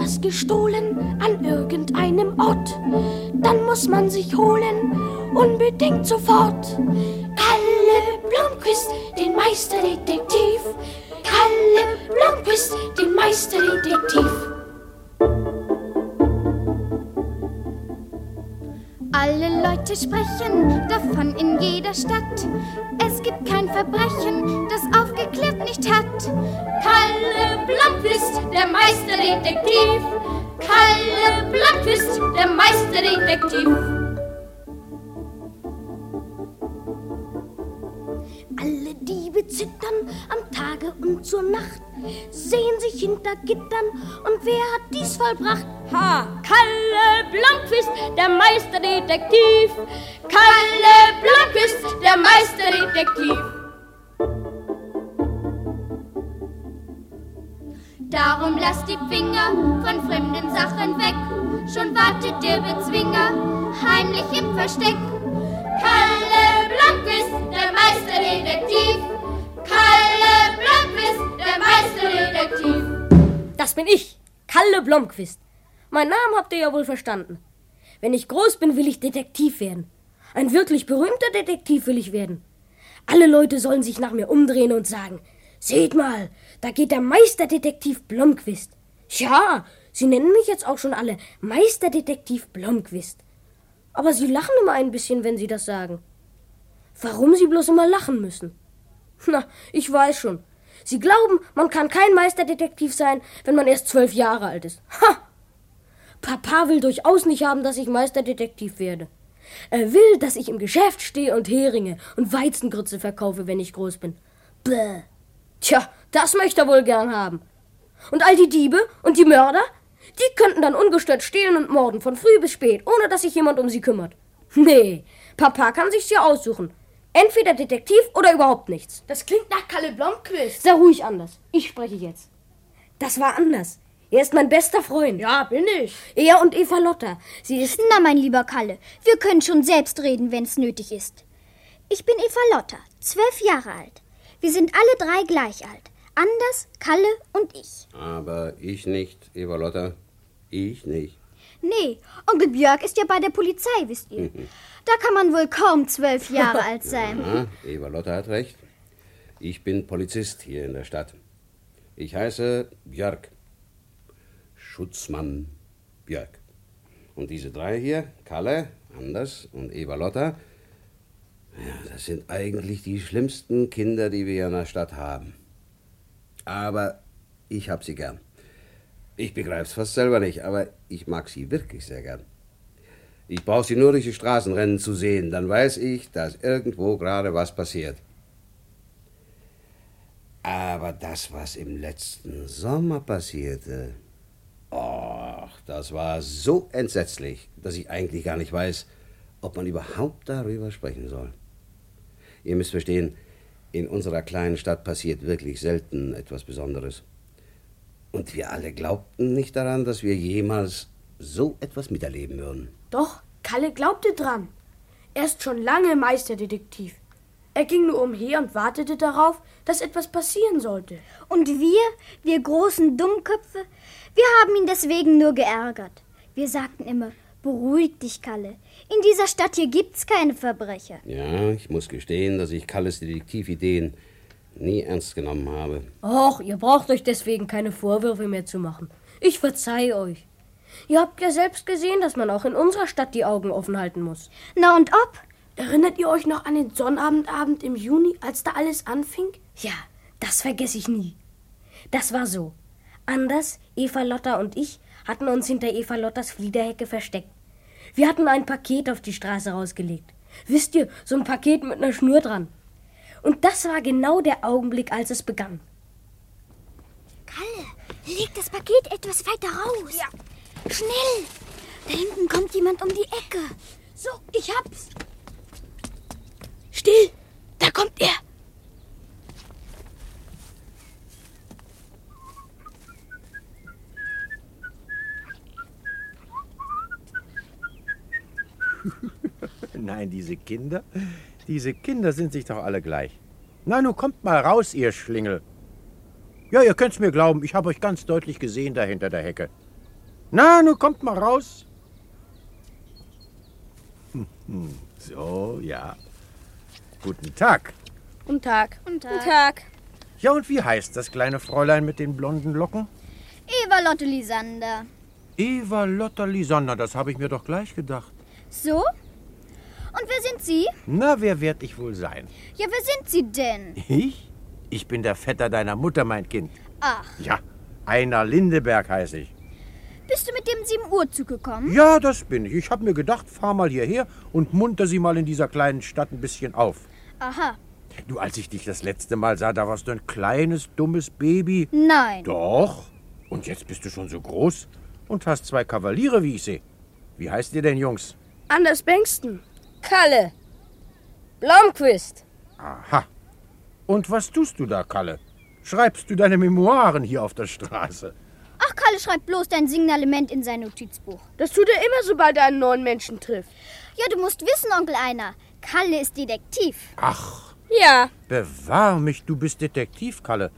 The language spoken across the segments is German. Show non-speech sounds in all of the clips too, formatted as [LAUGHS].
etwas gestohlen an irgendeinem Ort. Dann muss man sich holen, unbedingt sofort. Kalle Blomqvist, den Meisterdetektiv. Kalle Blomqvist, den Meisterdetektiv. Alle Leute sprechen davon in jeder Stadt. Es gibt kein Verbrechen, das aufgeklärt nicht hat. Kalle Blomqvist, der Meisterdetektiv. Kalle Blomqvist, der Meisterdetektiv. Zittern am Tage und zur Nacht, sehen sich hinter Gittern und wer hat dies vollbracht? Ha! Kalle Blomqvist, der Meisterdetektiv! Kalle Blomqvist, der Meisterdetektiv! Darum lasst die Finger von fremden Sachen weg, schon wartet der Bezwinger heimlich im Versteck. Kalle Blomqvist, der Meisterdetektiv. Kalle Blomqvist, der Meisterdetektiv. Das bin ich, Kalle Blomqvist. Mein Namen habt ihr ja wohl verstanden. Wenn ich groß bin, will ich Detektiv werden. Ein wirklich berühmter Detektiv will ich werden. Alle Leute sollen sich nach mir umdrehen und sagen, seht mal, da geht der Meisterdetektiv Blomqvist. Ja, sie nennen mich jetzt auch schon alle Meisterdetektiv Blomqvist. Aber sie lachen immer ein bisschen, wenn sie das sagen. Warum sie bloß immer lachen müssen? Na, ich weiß schon. Sie glauben, man kann kein Meisterdetektiv sein, wenn man erst zwölf Jahre alt ist. Ha! Papa will durchaus nicht haben, dass ich Meisterdetektiv werde. Er will, dass ich im Geschäft stehe und Heringe und Weizengrütze verkaufe, wenn ich groß bin. Bäh. Tja, das möchte er wohl gern haben. Und all die Diebe und die Mörder, die könnten dann ungestört stehlen und morden, von früh bis spät, ohne dass sich jemand um sie kümmert. Nee, Papa kann sich's ja aussuchen. Entweder Detektiv oder überhaupt nichts. Das klingt nach Kalle Blomqvist. Sei ruhig anders. Ich spreche jetzt. Das war anders. Er ist mein bester Freund. Ja, bin ich. Er und Eva Lotta. Sie ist. Na, mein lieber Kalle, wir können schon selbst reden, wenn's nötig ist. Ich bin Eva Lotta, zwölf Jahre alt. Wir sind alle drei gleich alt. Anders, Kalle und ich. Aber ich nicht, Eva Lotta. Ich nicht. Nee, Onkel Björk ist ja bei der Polizei, wisst ihr. Da kann man wohl kaum zwölf Jahre [LAUGHS] alt sein. Ja, Eva Lotta hat recht. Ich bin Polizist hier in der Stadt. Ich heiße Björk. Schutzmann Björk. Und diese drei hier, Kalle, Anders und Eva Lotta, ja, das sind eigentlich die schlimmsten Kinder, die wir in der Stadt haben. Aber ich hab sie gern. Ich begreif's fast selber nicht, aber ich mag sie wirklich sehr gern. Ich brauche sie nur durch die Straßen rennen zu sehen, dann weiß ich, dass irgendwo gerade was passiert. Aber das, was im letzten Sommer passierte, och, das war so entsetzlich, dass ich eigentlich gar nicht weiß, ob man überhaupt darüber sprechen soll. Ihr müsst verstehen, in unserer kleinen Stadt passiert wirklich selten etwas Besonderes. Und wir alle glaubten nicht daran, dass wir jemals so etwas miterleben würden. Doch, Kalle glaubte dran. Er ist schon lange Meisterdetektiv. Er ging nur umher und wartete darauf, dass etwas passieren sollte. Und wir, wir großen Dummköpfe, wir haben ihn deswegen nur geärgert. Wir sagten immer, beruhig dich, Kalle. In dieser Stadt hier gibt's keine Verbrecher. Ja, ich muss gestehen, dass ich Kalles Detektivideen nie ernst genommen habe. Och, ihr braucht euch deswegen keine Vorwürfe mehr zu machen. Ich verzeih euch. Ihr habt ja selbst gesehen, dass man auch in unserer Stadt die Augen offen halten muss. Na und ob? Erinnert ihr euch noch an den Sonnabendabend im Juni, als da alles anfing? Ja, das vergesse ich nie. Das war so. Anders, Eva Lotta und ich hatten uns hinter Eva Lottas Fliederhecke versteckt. Wir hatten ein Paket auf die Straße rausgelegt. Wisst ihr, so ein Paket mit einer Schnur dran. Und das war genau der Augenblick, als es begann. Kalle, leg das Paket etwas weiter raus. Ja. Schnell! Da hinten kommt jemand um die Ecke. So, ich hab's. Still! Da kommt er! [LAUGHS] Nein, diese Kinder, diese Kinder sind sich doch alle gleich. Na, nun kommt mal raus, ihr Schlingel. Ja, ihr könnt's mir glauben, ich habe euch ganz deutlich gesehen da hinter der Hecke. Na, nun kommt mal raus. Hm, [LAUGHS] hm, So, ja. Guten Tag. Guten Tag. Guten Tag. Guten Tag. Ja, und wie heißt das kleine Fräulein mit den blonden Locken? Eva Lotte Lisander. Eva Lotta Lisander, das habe ich mir doch gleich gedacht. So? Und wer sind Sie? Na, wer werd ich wohl sein? Ja, wer sind Sie denn? Ich? Ich bin der Vetter deiner Mutter, mein Kind. Ach, Ja, Einer Lindeberg heiße ich. bist du mit dem 7 Uhr Zug gekommen? Ja, das bin ich. Ich habe mir gedacht, fahr mal hierher und munter sie mal in dieser kleinen Stadt ein bisschen auf. Aha. Du, als ich dich das letzte Mal sah, da warst du ein kleines, dummes Baby. Nein. Doch. Und jetzt bist du schon so groß und hast zwei Kavaliere, wie ich sehe. Wie heißt ihr denn, Jungs? Anders Bengsten. Kalle. Blomquist. Aha. Und was tust du da, Kalle? Schreibst du deine Memoiren hier auf der Straße? Ach, Kalle schreibt bloß dein Signalement in sein Notizbuch. Das tut er immer, sobald er einen neuen Menschen trifft. Ja, du musst wissen, Onkel Einer. Kalle ist Detektiv. Ach, Ja, bewahr mich, du bist Detektiv, Kalle.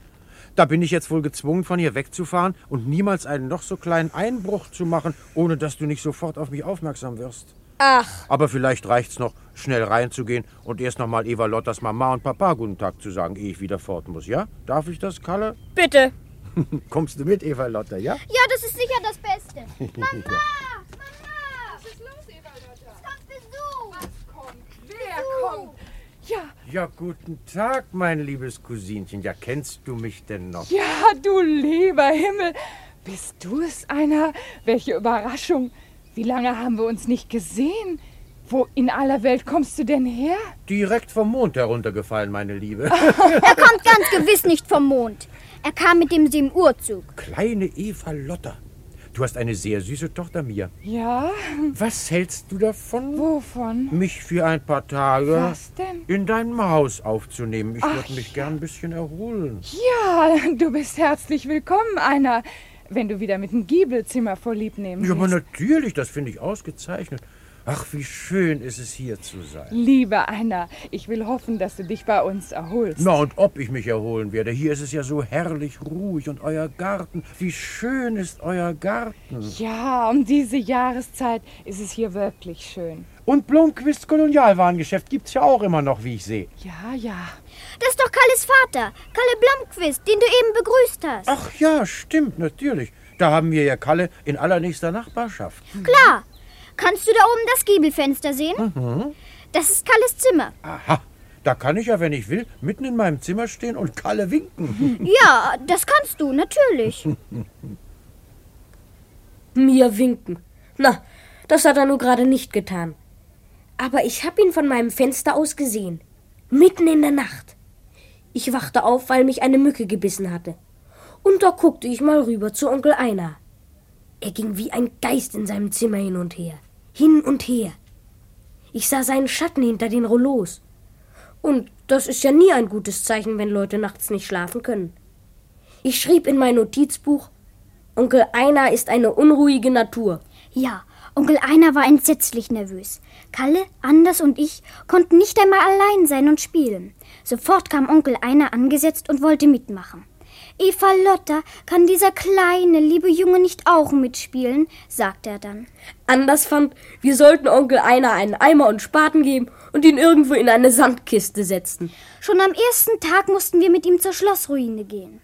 Da bin ich jetzt wohl gezwungen, von hier wegzufahren und niemals einen noch so kleinen Einbruch zu machen, ohne dass du nicht sofort auf mich aufmerksam wirst. Ach, Aber vielleicht reicht's noch, schnell reinzugehen und erst noch mal Eva Lottas Mama und Papa guten Tag zu sagen, ehe ich wieder fort muss, ja? Darf ich das, Kalle? bitte. [LAUGHS] Kommst du mit, Eva Lotta, ja? Ja, das ist sicher das Beste. [LAUGHS] Mama! Mama! Was ist los, Eva-Lotta? Es kommt Besuch! Was kommt? Wer kommt? Ja, Ja, guten Tag, mein liebes Cousinchen. Ja, kennst du mich denn noch? ja, du lieber Himmel. Bist du es einer? Welche Überraschung. Wie lange haben wir uns nicht gesehen? Wo in aller Welt kommst du denn her? Direkt vom Mond heruntergefallen, meine Liebe. [LAUGHS] Er kommt ganz gewiss nicht vom Mond. Er kam mit dem 7 Uhr Zug. Kleine Eva Lotta. Du hast eine sehr süße Tochter, Mia. Ja, Was hältst du davon, wovon? mich für ein paar Tage Was denn? in deinem Haus aufzunehmen? Ich würde mich gern ein bisschen erholen. Ja, du bist herzlich willkommen, einer, wenn du wieder mit dem Giebelzimmer vorlieb nehmen Ja, aber natürlich, das finde ich ausgezeichnet. Ach, wie schön ist es hier zu sein. Lieber einer, ich will hoffen, dass du dich bei uns erholst. Na, und ob ich mich erholen werde. Hier ist es ja so herrlich ruhig und euer Garten. Wie schön ist euer Garten. Ja, um diese Jahreszeit ist es hier wirklich schön. Und Blomquists Kolonialwarengeschäft gibt's ja auch immer noch, wie ich sehe. Ja, ja. Das ist doch Kalles Vater, Kalle Blomqvist, den du eben begrüßt hast. Ach ja, stimmt, natürlich. Da haben wir ja Kalle in allernächster Nachbarschaft. Klar. Kannst du da oben das Giebelfenster sehen? Das ist Kalles Zimmer. Aha, da kann ich ja, wenn ich will, mitten in meinem Zimmer stehen und Kalle winken. [LAUGHS] Ja, das kannst du, natürlich. [LAUGHS] Mir winken. Na, das hat er nur gerade nicht getan. Aber ich hab ihn von meinem Fenster aus gesehen. Mitten in der Nacht. Ich wachte auf, weil mich eine Mücke gebissen hatte. Und da guckte ich mal rüber zu Onkel Einar. Er ging wie ein Geist in seinem Zimmer hin und her. Hin und her. Ich sah seinen Schatten hinter den Rollos. Und das ist ja nie ein gutes Zeichen, wenn Leute nachts nicht schlafen können. Ich schrieb in mein Notizbuch, Onkel Einar ist eine unruhige Natur. Ja, Onkel Einer war entsetzlich nervös. Kalle, Anders und ich konnten nicht einmal allein sein und spielen. Sofort kam Onkel Einer angesetzt und wollte mitmachen. Eva Lotta, kann dieser kleine, liebe Junge nicht auch mitspielen? sagte er dann. Anders fand, wir sollten Onkel Einar einen Eimer und Spaten geben und ihn irgendwo in eine Sandkiste setzen. Schon am ersten Tag mussten wir mit ihm zur Schlossruine gehen.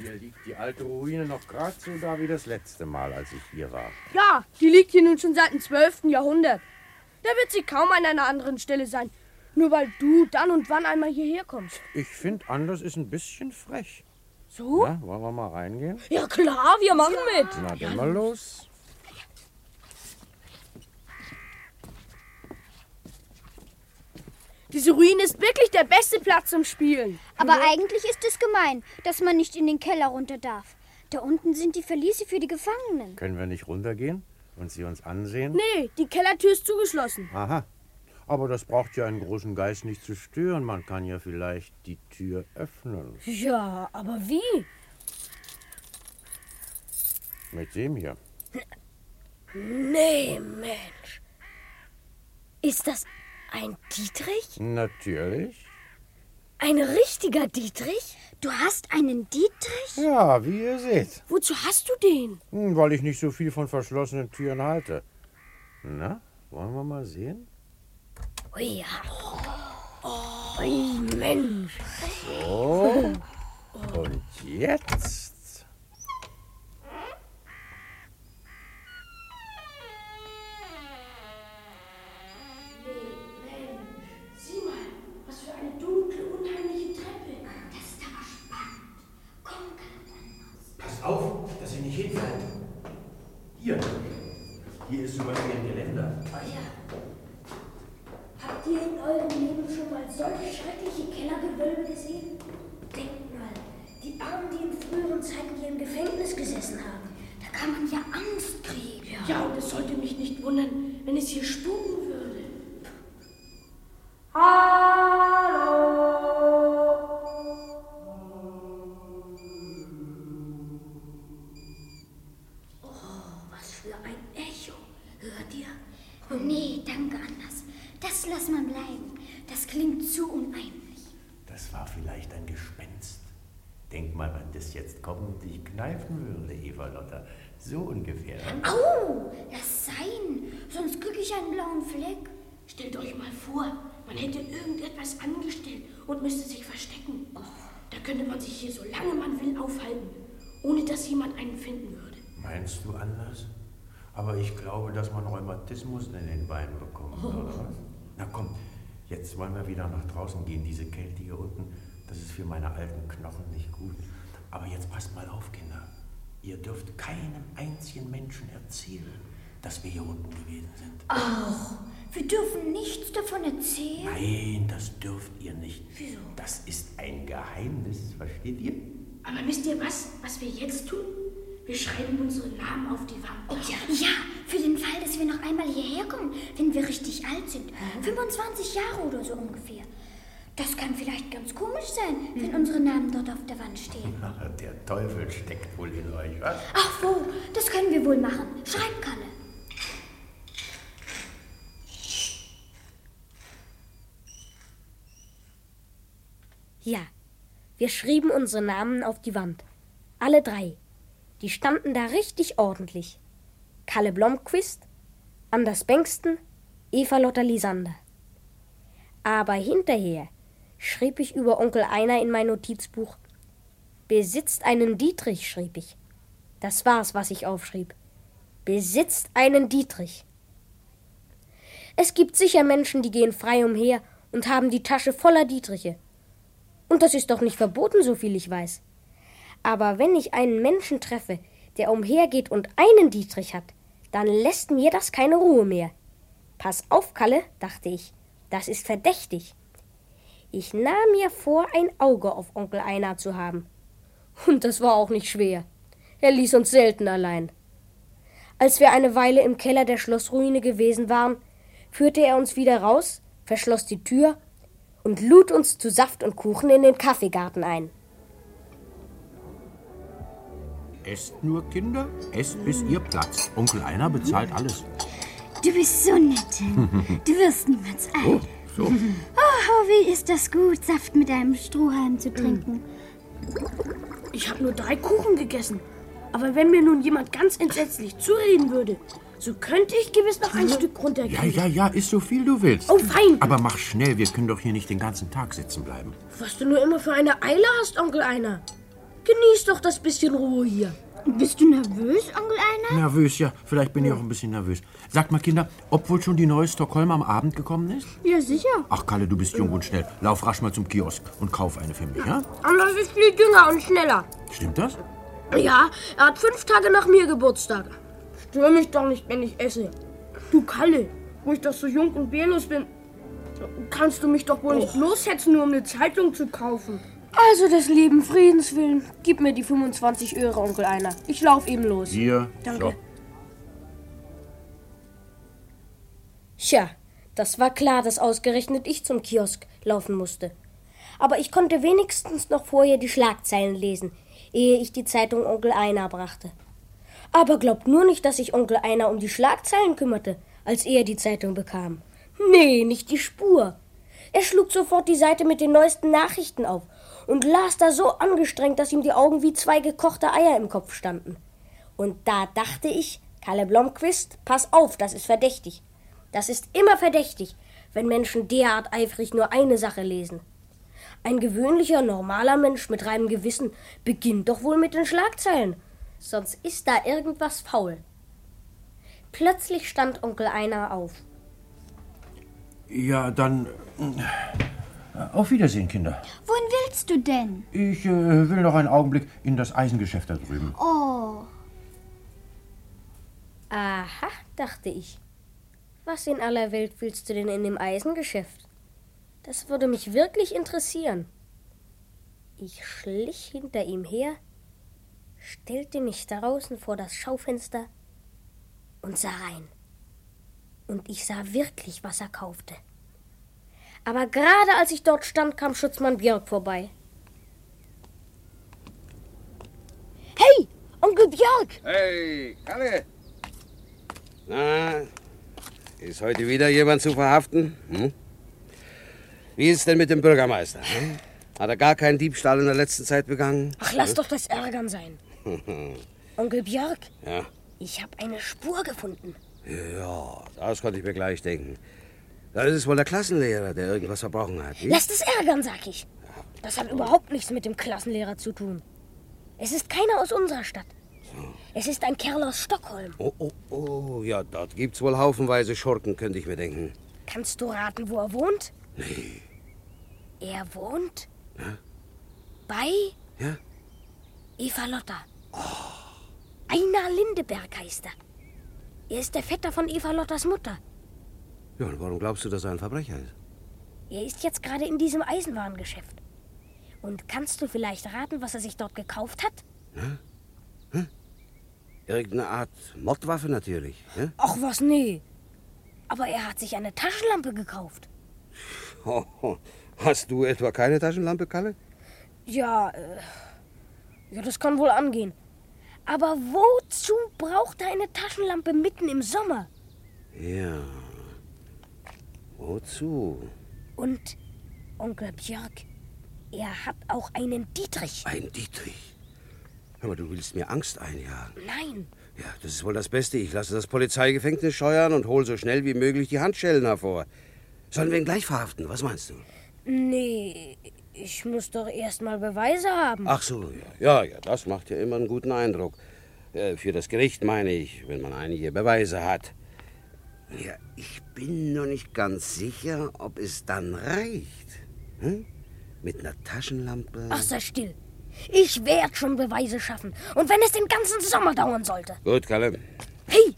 Hier liegt die alte Ruine noch gerade so da wie das letzte Mal, als ich hier war. Ja, die liegt hier nun schon seit dem 12. Jahrhundert. Da wird sie kaum an einer anderen Stelle sein. Nur weil du dann und wann einmal hierher kommst. Ich finde, Anders ist ein bisschen frech. So? Na, wollen wir mal reingehen? Ja klar, wir machen mit. Na, dann mal los. Diese Ruine ist wirklich der beste Platz zum Spielen. Aber eigentlich ist es gemein, dass man nicht in den Keller runter darf. Da unten sind die Verliese für die Gefangenen. Können wir nicht runtergehen und sie uns ansehen? Nee, die Kellertür ist zugeschlossen. Aha. Aber das braucht ja einen großen Geist nicht zu stören. Man kann ja vielleicht die Tür öffnen. Ja, aber wie? Mit dem hier. Nee, Mensch. Ist das ein Dietrich? Natürlich. Ein richtiger Dietrich? Du hast einen Dietrich? Ja, wie ihr seht. Wozu hast du den? Hm, weil ich nicht so viel von verschlossenen Türen halte. Na, wollen wir mal sehen? Ui, ja. Ui, Mensch. So. Und jetzt? Sieh mal, was für eine dunkle, unheimliche Treppe. Das ist aber spannend. Komm, Kalle. Passt auf, dass ihr nicht hinfällt. Hier. Hier ist sogar ein Geländer. Habt ihr in eurem Leben schon mal solche schreckliche Kellergewölbe gesehen? Denkt mal, die Armen, die in früheren Zeiten hier im Gefängnis gesessen haben. Da kann man ja Angst kriegen. Ja, und es sollte mich nicht wundern, wenn es hier spuken würde. Oh, man hätte irgendetwas angestellt und müsste sich verstecken. Da könnte man sich hier so lange man will aufhalten, ohne dass jemand einen finden würde. Meinst du anders? Aber ich glaube, dass man Rheumatismus in den Beinen bekommt, oder was? Na komm, jetzt wollen wir wieder nach draußen gehen. Diese Kälte hier unten, das ist für meine alten Knochen nicht gut. Aber jetzt passt mal auf, Kinder. Ihr dürft keinem einzigen Menschen erzählen, dass wir hier unten gewesen sind. Wir dürfen nichts davon erzählen. Nein, das dürft ihr nicht. Wieso? Das ist ein Geheimnis, versteht ihr? Aber wisst ihr was, was wir jetzt tun? Wir schreiben unsere Namen auf die Wand. Ja, ja, für den Fall, dass wir noch einmal hierher kommen, wenn wir richtig alt sind. 25 Jahre oder so ungefähr. Das kann vielleicht ganz komisch sein, wenn unsere Namen dort auf der Wand stehen. Ach, [LAUGHS] Der Teufel steckt wohl in euch, was? Ach wo, das können wir wohl machen. Schreib, Kalle. Ja, wir schrieben unsere Namen auf die Wand. Alle drei. Die standen da richtig ordentlich. Kalle Blomqvist, Anders Bengsten, Eva Lotta Lisander. Aber hinterher schrieb ich über Onkel Einer in mein Notizbuch. Besitzt einen Dietrich, schrieb ich. Das war's, was ich aufschrieb. Besitzt einen Dietrich. Es gibt sicher Menschen, die gehen frei umher und haben die Tasche voller Dietriche. Und das ist doch nicht verboten, so viel ich weiß. Aber wenn ich einen Menschen treffe, der umhergeht und einen Dietrich hat, dann lässt mir das keine Ruhe mehr. Pass auf, Kalle, dachte ich, das ist verdächtig. Ich nahm mir vor, ein Auge auf Onkel Einar zu haben. Und das war auch nicht schwer. Er ließ uns selten allein. Als wir eine Weile im Keller der Schlossruine gewesen waren, führte er uns wieder raus, verschloss die Tür und lud uns zu Saft und Kuchen in den Kaffeegarten ein. Esst nur, Kinder, esst bis ihr platzt. Onkel Einer bezahlt alles. Du bist so nett. [LAUGHS] Du wirst niemals alt. So. [LAUGHS] Oh, wie ist das gut, Saft mit einem Strohhalm zu trinken. Ich habe nur drei Kuchen gegessen. Aber wenn mir nun jemand ganz entsetzlich zureden würde, so könnte ich gewiss noch ein Stück Ja, runterkriegen. ja, ja, isst so viel du willst. Oh, fein. Aber mach schnell, wir können doch hier nicht den ganzen Tag sitzen bleiben. Was du nur immer für eine Eile hast, Onkel Einer. Genieß doch das bisschen Ruhe hier. Bist du nervös, Onkel Einer? Nervös, ja. Vielleicht bin ich auch ein bisschen nervös. Sagt mal, Kinder, ob wohl schon die neue Stockholm am Abend gekommen ist? Ja, sicher. Ach, Kalle, du bist jung und schnell. Lauf rasch mal zum Kiosk und kauf eine für mich, ja? Anders ist viel jünger und schneller. Stimmt das? Ja, er hat fünf Tage nach mir Geburtstag. Stör mich doch nicht, wenn ich esse. Du Kalle, wo ich doch so jung und wehrlos bin, kannst du mich doch wohl nicht loshetzen, nur um eine Zeitung zu kaufen. Also des lieben Friedens willen, gib mir die 25 Euro, Onkel Einer. Ich lauf eben los. Hier. Danke. So. Tja, das war klar, dass ausgerechnet ich zum Kiosk laufen musste. Aber ich konnte wenigstens noch vorher die Schlagzeilen lesen, ehe ich die Zeitung Onkel Einar brachte. Aber glaubt nur nicht, dass sich Onkel Einar um die Schlagzeilen kümmerte, als er die Zeitung bekam. Nee, nicht die Spur. Er schlug sofort die Seite mit den neuesten Nachrichten auf und las da so angestrengt, dass ihm die Augen wie zwei gekochte Eier im Kopf standen. Und da dachte ich, Kalle Blomqvist, pass auf, das ist verdächtig. Das ist immer verdächtig, wenn Menschen derart eifrig nur eine Sache lesen. Ein gewöhnlicher, normaler Mensch mit reinem Gewissen beginnt doch wohl mit den Schlagzeilen. Sonst ist da irgendwas faul. Plötzlich stand Onkel Einer auf. Ja, dann. äh, Auf Wiedersehen, Kinder. Wohin willst du denn? Ich äh, will noch einen Augenblick in das Eisengeschäft da drüben. Oh, Aha, dachte ich. Was in aller Welt willst du denn in dem Eisengeschäft? Das würde mich wirklich interessieren. Ich schlich hinter ihm her, stellte mich draußen vor das Schaufenster und sah rein. Und ich sah wirklich, was er kaufte. Aber gerade als ich dort stand, kam Schutzmann Björk vorbei. Hey, Onkel Björk! Hey, Kalle! Na, ist heute wieder jemand zu verhaften? Hm? Wie ist es denn mit dem Bürgermeister? Hm? Hat er gar keinen Diebstahl in der letzten Zeit begangen? Ach, lass doch das Ärgern sein. [LAUGHS] Onkel Björk, Ja. ich habe eine Spur gefunden. Ja, das konnte ich mir gleich denken. Das ist wohl der Klassenlehrer, der irgendwas verbrochen hat. Wie? Lass das ärgern, sag ich. Das hat überhaupt nichts mit dem Klassenlehrer zu tun. Es ist keiner aus unserer Stadt. Es ist ein Kerl aus Stockholm. Oh, oh, oh, ja, dort gibt's wohl haufenweise Schurken, könnte ich mir denken. Kannst du raten, wo er wohnt? Nee. Er wohnt bei Ja? Eva Lotta. Einar Lindeberg heißt er. Er ist der Vetter von Eva Lottas Mutter. Ja, und warum glaubst du, dass er ein Verbrecher ist? Er ist jetzt gerade in diesem Eisenwarengeschäft. Und kannst du vielleicht raten, was er sich dort gekauft hat? Irgendeine Art Mordwaffe natürlich. Ja? Ach was, nee. Aber er hat sich eine Taschenlampe gekauft. Oh, [LAUGHS] oh. Hast du etwa keine Taschenlampe, Kalle? Ja, äh, ja, das kann wohl angehen. Aber wozu braucht er eine Taschenlampe mitten im Sommer? Ja. Wozu? Und Onkel Björk, er hat auch einen Dietrich. Ein Dietrich. Mal, du willst mir Angst einjagen. Nein, Ja, das ist wohl das Beste. Ich lasse das Polizeigefängnis scheuern und hol so schnell wie möglich die Handschellen hervor. Sollen wir ihn gleich verhaften? Was meinst du? nee, ich muss doch erst mal Beweise haben. Ach so, ja. Ja, ja, das macht ja immer einen guten Eindruck. Äh, Für das Gericht meine ich, wenn man einige Beweise hat. Ja, ich bin nur nicht ganz sicher, ob es dann reicht. Hm? Mit einer Taschenlampe. Ach, sei still. Ich werde schon Beweise schaffen. Und wenn es den ganzen Sommer dauern sollte. Gut, Kalle. Hey,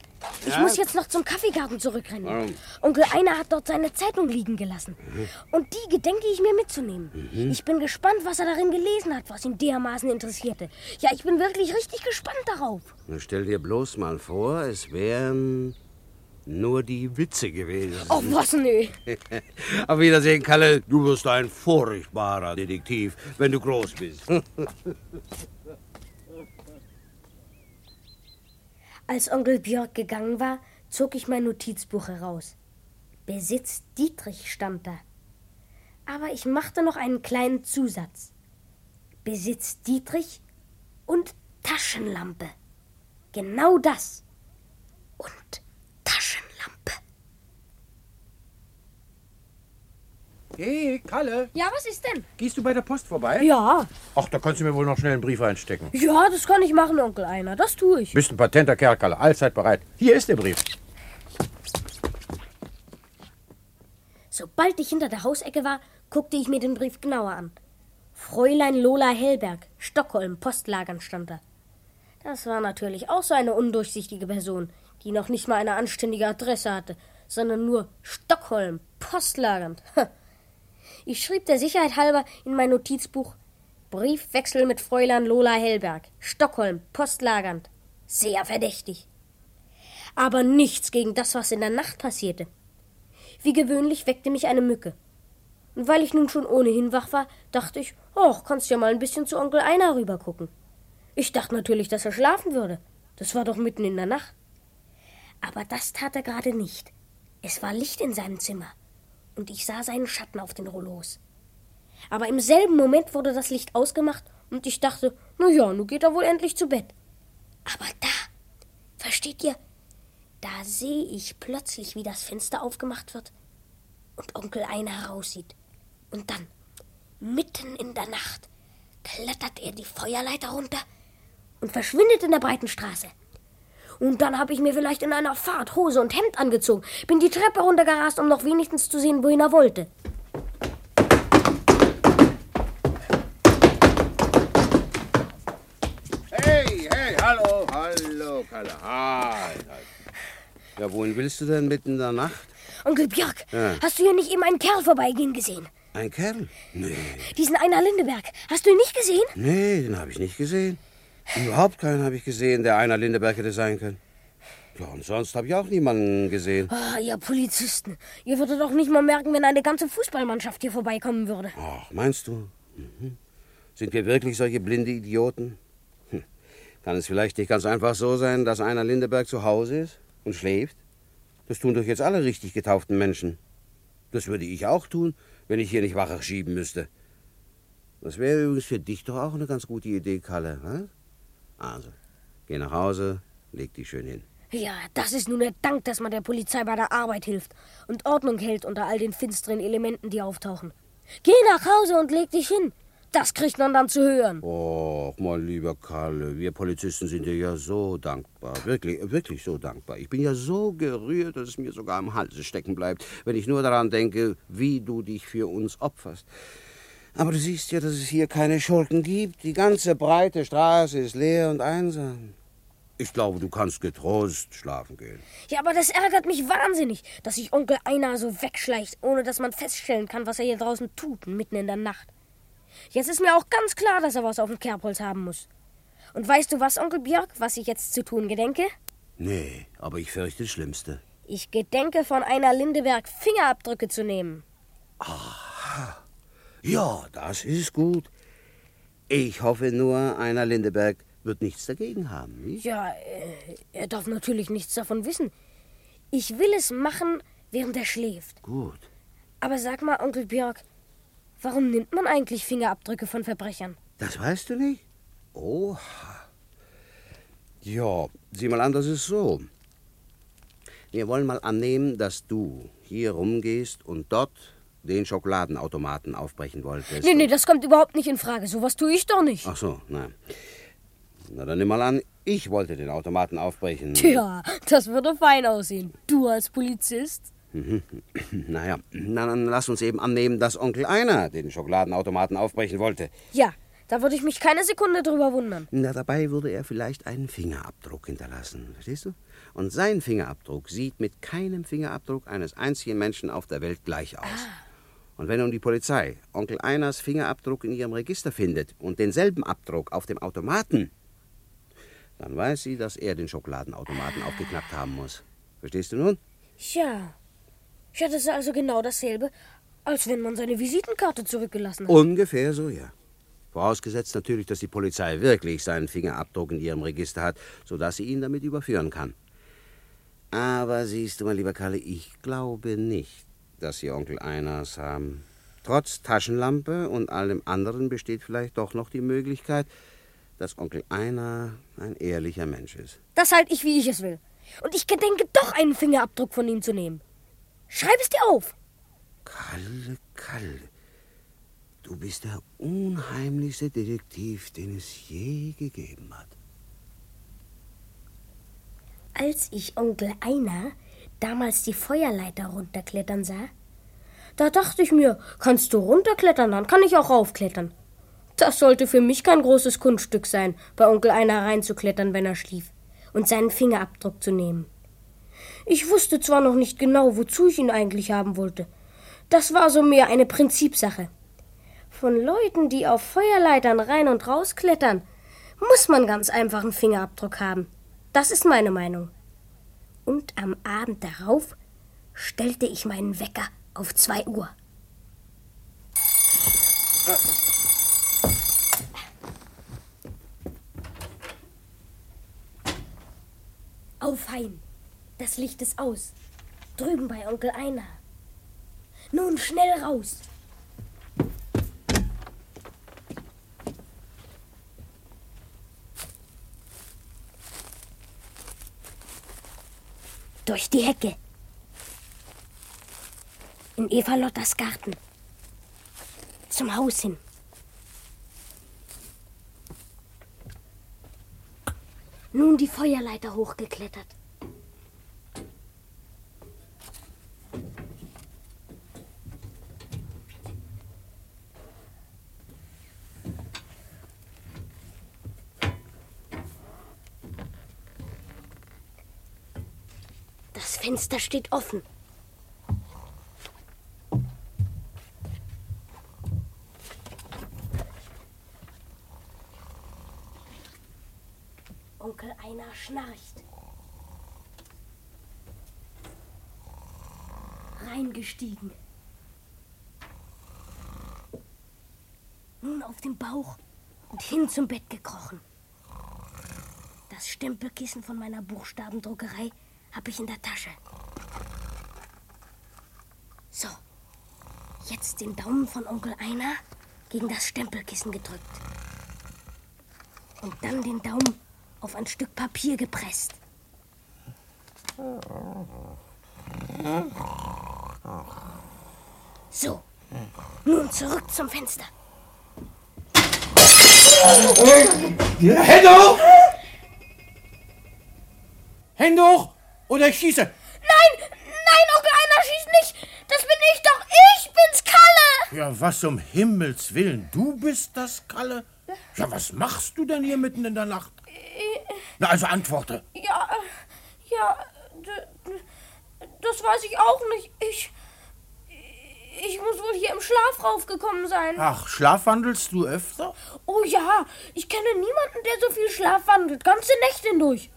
ich muss jetzt noch zum Kaffeegarten zurückrennen. Warum? Onkel Einer hat dort seine Zeitung liegen gelassen. Und die gedenke ich mir mitzunehmen. Ich bin gespannt, was er darin gelesen hat, was ihn dermaßen interessierte. Ja, ich bin wirklich richtig gespannt darauf. Nun stell dir bloß mal vor, es wären nur die Witze gewesen. Oh, was nö. [LAUGHS] Auf Wiedersehen, Kalle. Du wirst ein furchtbarer Detektiv, wenn du groß bist. [LAUGHS] Als Onkel Björk gegangen war, zog ich mein Notizbuch heraus. Besitz Dietrich stand da. Aber ich machte noch einen kleinen Zusatz. Besitz Dietrich und Taschenlampe. Genau das. Und Taschenlampe. Hey, Kalle, Ja, was ist denn? gehst du bei der Post vorbei? Ja, Ach, da kannst du mir wohl noch schnell einen Brief einstecken. ja, das kann ich machen, Onkel Einer. Das tue ich. Bist ein patenter Kerl, Kalle. Allzeit bereit. Hier ist der Brief. Sobald ich hinter der Hausecke war, guckte ich mir den Brief genauer an. Fräulein Lola Hellberg, Stockholm, Postlagern stand da. Das war natürlich auch so eine undurchsichtige Person, die noch nicht mal eine anständige Adresse hatte, sondern nur Stockholm, Postlagernd. Ich schrieb der Sicherheit halber in mein Notizbuch Briefwechsel mit Fräulein Lola Hellberg, Stockholm, Postlagernd. Sehr verdächtig. Aber nichts gegen das, was in der Nacht passierte. Wie gewöhnlich weckte mich eine Mücke. Und weil ich nun schon ohnehin wach war, dachte ich, och, kannst ja mal ein bisschen zu Onkel Einer rüber gucken. Ich dachte natürlich, dass er schlafen würde. Das war doch mitten in der Nacht. Aber das tat er gerade nicht. Es war Licht in seinem Zimmer. Und ich sah seinen Schatten auf den Rollos. Aber im selben Moment wurde das Licht ausgemacht und ich dachte, na ja, nun geht er wohl endlich zu Bett. Aber da, versteht ihr, da sehe ich plötzlich, wie das Fenster aufgemacht wird und Onkel Einer heraussieht. Und dann, mitten in der Nacht, klettert er die Feuerleiter runter und verschwindet in der breiten Straße. Und dann habe ich mir vielleicht in einer Fahrt Hose und Hemd angezogen, bin die Treppe runtergerast, um noch wenigstens zu sehen, wohin er wollte. Hey, hey, hallo, hallo, Kalle. Halt, halt. Ja, wohin willst du denn mitten in der Nacht? Onkel Björk, Ja. hast du hier nicht eben einen Kerl vorbeigehen gesehen? Ein Kerl? Nee, Diesen Einer Lindeberg. Hast du ihn nicht gesehen? nee, den habe ich nicht gesehen. Überhaupt keinen habe ich gesehen, der einer Lindeberg hätte sein können. Ja, und sonst habe ich auch niemanden gesehen. Ah, ihr Polizisten. Ihr würdet doch nicht mal merken, wenn eine ganze Fußballmannschaft hier vorbeikommen würde. Ach, meinst du? Mhm. Sind wir wirklich solche blinde Idioten? Hm. Kann es vielleicht nicht ganz einfach so sein, dass einer Lindeberg zu Hause ist und schläft? Das tun doch jetzt alle richtig getauften Menschen. Das würde ich auch tun, wenn ich hier nicht Wache schieben müsste. Das wäre übrigens für dich doch auch eine ganz gute Idee, Kalle. Was? Also, geh nach Hause, leg dich schön hin. Ja, das ist nun der Dank, dass man der Polizei bei der Arbeit hilft und Ordnung hält unter all den finsteren Elementen, die auftauchen. Geh nach Hause und leg dich hin. Das kriegt man dann zu hören. Och, mein lieber Kalle, wir Polizisten sind dir ja so dankbar. Wirklich, wirklich so dankbar. Ich bin ja so gerührt, dass es mir sogar im Halse stecken bleibt, wenn ich nur daran denke, wie du dich für uns opferst. Aber du siehst ja, dass es hier keine Schurken gibt. Die ganze breite Straße ist leer und einsam. Ich glaube, du kannst getrost schlafen gehen. Ja, aber das ärgert mich wahnsinnig, dass sich Onkel Einar so wegschleicht, ohne dass man feststellen kann, was er hier draußen tut, mitten in der Nacht. Jetzt ist mir auch ganz klar, dass er was auf dem Kerbholz haben muss. Und weißt du was, Onkel Björk, was ich jetzt zu tun gedenke? Nee, aber ich fürchte das Schlimmste. Ich gedenke, von einer Lindeberg Fingerabdrücke zu nehmen. Ja, das ist gut. Ich hoffe nur, einer Lindeberg wird nichts dagegen haben, nicht? Ja, äh, er darf natürlich nichts davon wissen. Ich will es machen, während er schläft. Gut. Aber sag mal, Onkel Björk, warum nimmt man eigentlich Fingerabdrücke von Verbrechern? Das weißt du nicht? Oha. Ja, sieh mal an, das ist so. Wir wollen mal annehmen, dass du hier rumgehst und dort den Schokoladenautomaten aufbrechen wolltest. Nee, nee, das kommt überhaupt nicht in Frage. Sowas tue ich doch nicht. Ach so, nein. Na, dann nimm mal an, ich wollte den Automaten aufbrechen. Tja, das würde fein aussehen. Du als Polizist? [LAUGHS] Naja, na, dann lass uns eben annehmen, dass Onkel Einer den Schokoladenautomaten aufbrechen wollte. Ja, da würde ich mich keine Sekunde drüber wundern. Na, dabei würde er vielleicht einen Fingerabdruck hinterlassen, verstehst du? Und sein Fingerabdruck sieht mit keinem Fingerabdruck eines einzigen Menschen auf der Welt gleich aus. Und wenn nun die Polizei Onkel Einers Fingerabdruck in ihrem Register findet und denselben Abdruck auf dem Automaten, dann weiß sie, dass er den Schokoladenautomaten aufgeknappt haben muss. Verstehst du nun? Ja. Ja, das ist also genau dasselbe, als wenn man seine Visitenkarte zurückgelassen hat. Ungefähr so, ja. Vorausgesetzt natürlich, dass die Polizei wirklich seinen Fingerabdruck in ihrem Register hat, sodass sie ihn damit überführen kann. Aber siehst du, mein lieber Kalle, ich glaube nicht, dass Sie Onkel Einers haben. Trotz Taschenlampe und allem anderen besteht vielleicht doch noch die Möglichkeit, dass Onkel Einer ein ehrlicher Mensch ist. Das halte ich, wie ich es will. Und ich gedenke doch, einen Fingerabdruck von ihm zu nehmen. Schreib es dir auf. Kalle, Kalle, du bist der unheimlichste Detektiv, den es je gegeben hat. Als ich Onkel Einer damals die Feuerleiter runterklettern sah, da dachte ich mir, kannst du runterklettern, dann kann ich auch raufklettern. Das sollte für mich kein großes Kunststück sein, bei Onkel Einer reinzuklettern, wenn er schlief, und seinen Fingerabdruck zu nehmen. Ich wusste zwar noch nicht genau, wozu ich ihn eigentlich haben wollte. Das war so mehr eine Prinzipsache. Von Leuten, die auf Feuerleitern rein und rausklettern, muss man ganz einfach einen Fingerabdruck haben. Das ist meine Meinung. Und am Abend darauf stellte ich meinen Wecker auf zwei Uhr. Auf heim. Das Licht ist aus. Drüben bei Onkel Einer. Nun schnell raus. Durch die Hecke. In Eva Lottas Garten. Zum Haus hin. Nun die Feuerleiter hochgeklettert. Das Fenster steht offen. Onkel Einer schnarcht. Reingestiegen. Nun auf den Bauch und hin zum Bett gekrochen. Das Stempelkissen von meiner Buchstabendruckerei habe ich in der Tasche. So, jetzt den Daumen von Onkel Einer gegen das Stempelkissen gedrückt. Und dann den Daumen auf ein Stück Papier gepresst. So, nun zurück zum Fenster. Hände hoch! Hände hoch! Oder ich schieße! Nein, nein, Onkel Einer schießt nicht. Das bin ich doch. Ich bin's, Kalle. Ja, was um Himmels Willen, du bist das, Kalle? Ja, was machst du denn hier mitten in der Nacht? Na, also antworte. Ja, ja, das weiß ich auch nicht. Ich. Ich muss wohl hier im Schlaf raufgekommen sein. Ach, schlafwandelst du öfter? Oh ja, ich kenne niemanden, der so viel Schlaf wandelt, ganze Nächte hindurch.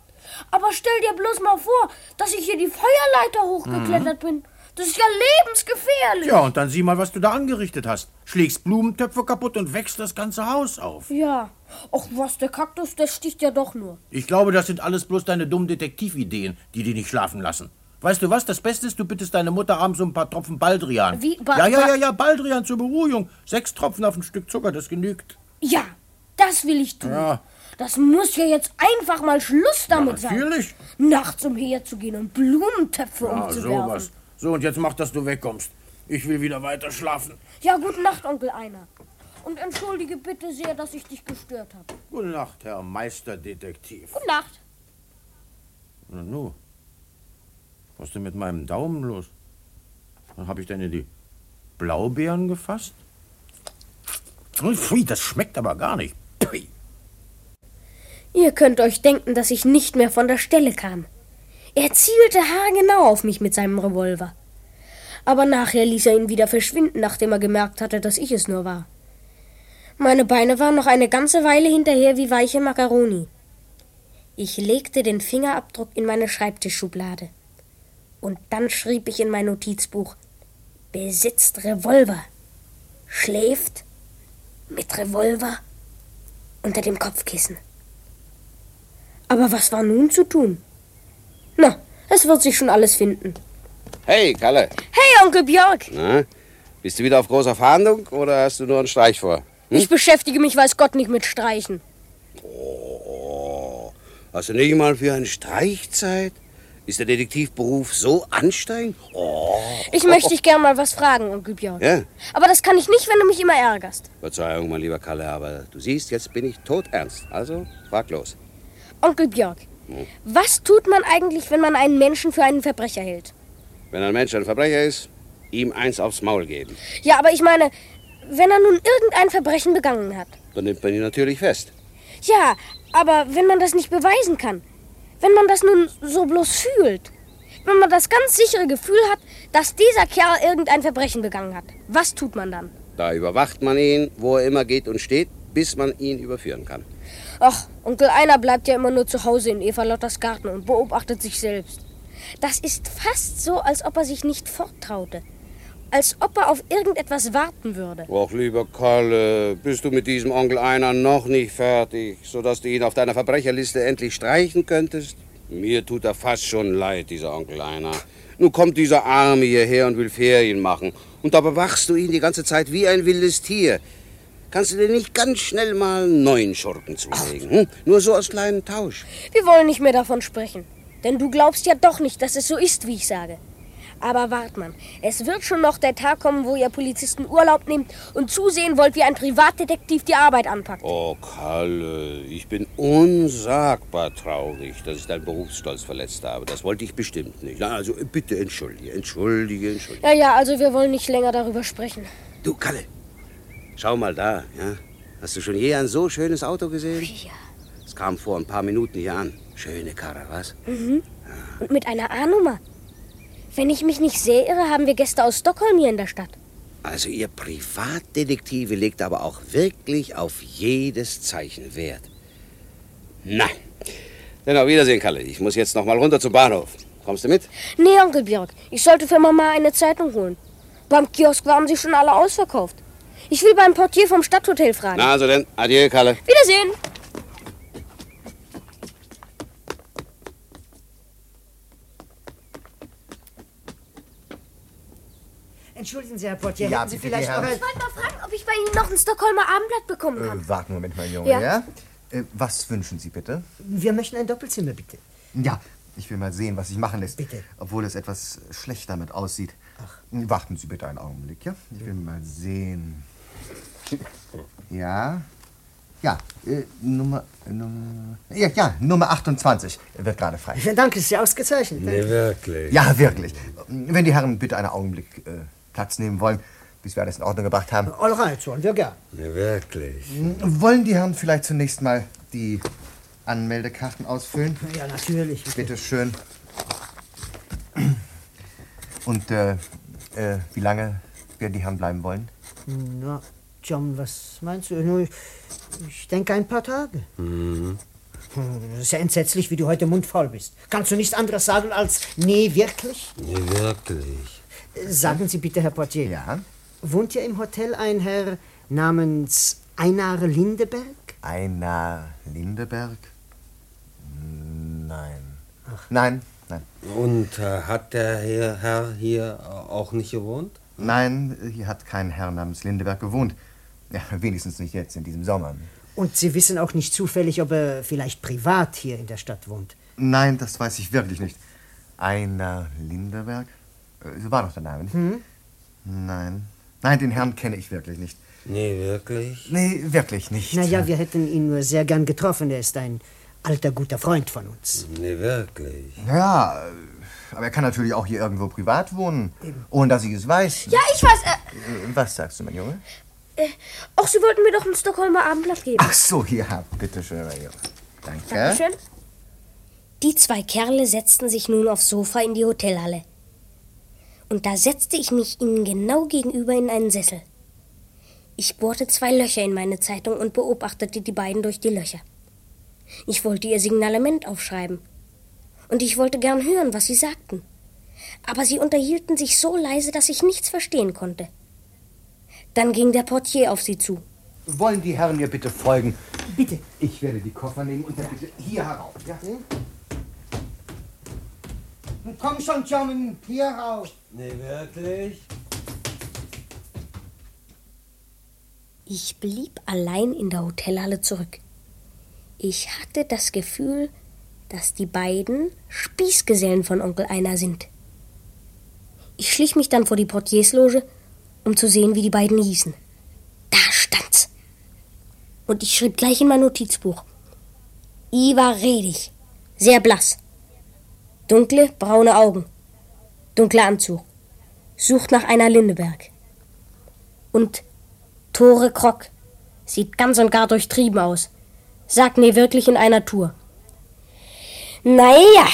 Aber stell dir bloß mal vor, dass ich hier die Feuerleiter hochgeklettert bin. Das ist ja lebensgefährlich. Ja, und dann sieh mal, was du da angerichtet hast. Schlägst Blumentöpfe kaputt und wächst das ganze Haus auf. Ja. Och was, der Kaktus, der sticht ja doch nur. Ich glaube, das sind alles bloß deine dummen Detektivideen, die dich nicht schlafen lassen. Weißt du was? Das Beste ist, du bittest deine Mutter abends um ein paar Tropfen Baldrian. Wie? Ba- ja, ja, ja, ja, Baldrian zur Beruhigung. Sechs Tropfen auf ein Stück Zucker, das genügt. Ja, das will ich tun. Ja. Das muss ja jetzt einfach mal Schluss damit sein. Natürlich. Nachts umherzugehen und Blumentöpfe Ja, umzuwerfen. sowas. So, und jetzt mach, dass du wegkommst. Ich will wieder weiter schlafen. Ja, gute Nacht, Onkel Einer. Und entschuldige bitte sehr, dass ich dich gestört habe. Gute Nacht, Herr Meisterdetektiv. Gute Nacht. Na nu, was ist denn mit meinem Daumen los? Dann habe ich denn in die Blaubeeren gefasst? Ui, Pfui, das schmeckt aber gar nicht. Ihr könnt euch denken, dass ich nicht mehr von der Stelle kam. Er zielte haargenau auf mich mit seinem Revolver. Aber nachher ließ er ihn wieder verschwinden, nachdem er gemerkt hatte, dass ich es nur war. Meine Beine waren noch eine ganze Weile hinterher wie weiche Makaroni. Ich legte den Fingerabdruck in meine Schreibtischschublade. Und dann schrieb ich in mein Notizbuch: Besitzt Revolver. Schläft mit Revolver unter dem Kopfkissen. Aber was war nun zu tun? Na, es wird sich schon alles finden. Hey, Kalle. Hey, Onkel Björk! Na, bist du wieder auf großer Fahndung oder hast du nur einen Streich vor? Ich beschäftige mich, weiß Gott, nicht mit Streichen. Oh, hast du nicht mal für einen Streich Zeit? Ist der Detektivberuf so anstrengend? Oh, Ich möchte dich gern mal was fragen, Onkel Björk. ja. Aber das kann ich nicht, wenn du mich immer ärgerst. Verzeihung, mein lieber Kalle, aber du siehst, jetzt bin ich todernst. Also, frag los. Onkel Björk, was tut man eigentlich, wenn man einen Menschen für einen Verbrecher hält? Wenn ein Mensch ein Verbrecher ist, ihm eins aufs Maul geben. Ja, aber ich meine, wenn er nun irgendein Verbrechen begangen hat. Dann nimmt man ihn natürlich fest. Ja, aber wenn man das nicht beweisen kann, wenn man das nun so bloß fühlt, wenn man das ganz sichere Gefühl hat, dass dieser Kerl irgendein Verbrechen begangen hat, was tut man dann? Da überwacht man ihn, wo er immer geht und steht, bis man ihn überführen kann. Ach, Onkel Einer bleibt ja immer nur zu Hause in Eva Lotters Garten und beobachtet sich selbst. Das ist fast so, als ob er sich nicht forttraute. Als ob er auf irgendetwas warten würde. Och, lieber Kalle, bist du mit diesem Onkel Einer noch nicht fertig, sodass du ihn auf deiner Verbrecherliste endlich streichen könntest? Mir tut er fast schon leid, dieser Onkel Einer. Nun kommt dieser Arme hierher und will Ferien machen. Und da bewachst du ihn die ganze Zeit wie ein wildes Tier. Kannst du dir nicht ganz schnell mal einen neuen Schurken zulegen? Hm? Nur so als kleinen Tausch. Wir wollen nicht mehr davon sprechen. Denn du glaubst ja doch nicht, dass es so ist, wie ich sage. Aber wart man, es wird schon noch der Tag kommen, wo ihr Polizisten Urlaub nehmt und zusehen wollt, wie ein Privatdetektiv die Arbeit anpackt. Oh, Kalle, ich bin unsagbar traurig, dass ich deinen Berufsstolz verletzt habe. Das wollte ich bestimmt nicht. Na, also bitte entschuldige, entschuldige, entschuldige. Ja, ja, also wir wollen nicht länger darüber sprechen. Du, Kalle, schau mal da, ja? Hast du schon je ein so schönes Auto gesehen? Ja. Es kam vor ein paar Minuten hier an. Schöne Karre, was? Und mit einer A-Nummer. Wenn ich mich nicht sehr irre, haben wir Gäste aus Stockholm hier in der Stadt. Also ihr Privatdetektive legt aber auch wirklich auf jedes Zeichen Wert. Na, dann auf Wiedersehen, Kalle. Ich muss jetzt noch mal runter zum Bahnhof. Kommst du mit? Nee, Onkel Björk, ich sollte für Mama eine Zeitung holen. Beim Kiosk waren sie schon alle ausverkauft. Ich will beim Portier vom Stadthotel fragen. Na, also denn, adieu, Kalle. Wiedersehen. Entschuldigen Sie, Herr Portier, Ja, hätten Sie vielleicht noch ein... Ich wollte mal fragen, ob ich bei Ihnen noch ein Stockholmer Abendblatt bekommen kann. Äh, warten einen Moment mal, Junge, Ja. ja? Äh, was wünschen Sie bitte? Wir möchten ein Doppelzimmer, bitte. Ja, ich will mal sehen, was sich machen lässt. Bitte. Obwohl es etwas schlecht damit aussieht. Warten Sie bitte einen Augenblick, ja? Ich will mal sehen. Ja. Ja, äh, Nummer, äh, Nummer. Ja, ja, Nummer 28 wird gerade frei. Ja, danke, ist ja ausgezeichnet. wirklich. Ja, wirklich. Wenn die Herren bitte einen Augenblick äh, Platz nehmen wollen, bis wir alles in Ordnung gebracht haben. All right, wollen wir gern. wirklich. Wollen die Herren vielleicht zunächst mal die Anmeldekarten ausfüllen? Ja, natürlich. Bitte schön. Und äh, äh, wie lange werden die Herren bleiben wollen? Na, John, was meinst du? Nur, Ich, ich denke ein paar Tage. Hm, Das ist ja entsetzlich, wie du heute mundfaul bist. Kannst du nichts anderes sagen als nee, wirklich? Nee, wirklich. Sagen Sie bitte, Herr Portier. Ja. Wohnt hier im Hotel ein Herr namens Einar Lindeberg? Einar Lindeberg? Nein. Nein, nein. Und äh, hat der Herr, Herr hier auch nicht gewohnt? Nein, hier hat kein Herr namens Lindeberg gewohnt. Ja, wenigstens nicht jetzt in diesem Sommer. Und Sie wissen auch nicht zufällig, ob er vielleicht privat hier in der Stadt wohnt. Nein, das weiß ich wirklich nicht. Einar Lindeberg? Äh, So war doch der Name, nicht? Nein. Nein, den Herrn kenne ich wirklich nicht. Nee, wirklich? Nee, wirklich nicht. Naja, wir hätten ihn nur sehr gern getroffen. Er ist ein alter, guter Freund von uns. Nee, wirklich. Ja, äh, aber er kann natürlich auch hier irgendwo privat wohnen, ohne dass ich es weiß. Ja, ich weiß. Äh, Äh, Was sagst du, mein Junge? ach, Sie wollten mir doch ein Stockholmer Abendblatt geben. Ach so, ja, bitteschön, mein Junge. Danke. Dankeschön. Die zwei Kerle setzten sich nun aufs Sofa in die Hotelhalle. Und da setzte ich mich ihnen genau gegenüber in einen Sessel. Ich bohrte zwei Löcher in meine Zeitung und beobachtete die beiden durch die Löcher. Ich wollte ihr Signalement aufschreiben. Und ich wollte gern hören, was sie sagten. Aber sie unterhielten sich so leise, dass ich nichts verstehen konnte. Dann ging der Portier auf sie zu. Wollen die Herren mir bitte folgen? Bitte. Ich werde die Koffer nehmen und dann bitte hier herauf. Ja? Komm schon, John, hier raus. Nee, wirklich? Ich blieb allein in der Hotelhalle zurück. Ich hatte das Gefühl, dass die beiden Spießgesellen von Onkel Einer sind. Ich schlich mich dann vor die Portiersloge, um zu sehen, wie die beiden hießen. Da stand's. Und ich schrieb gleich in mein Notizbuch. Ivar Redig. Sehr blass. Dunkle, braune Augen. Dunkler Anzug. Sucht nach einer Lindeberg. Und Tore Krock. Sieht ganz und gar durchtrieben aus. Sagt mir wirklich in einer Tour. Naja.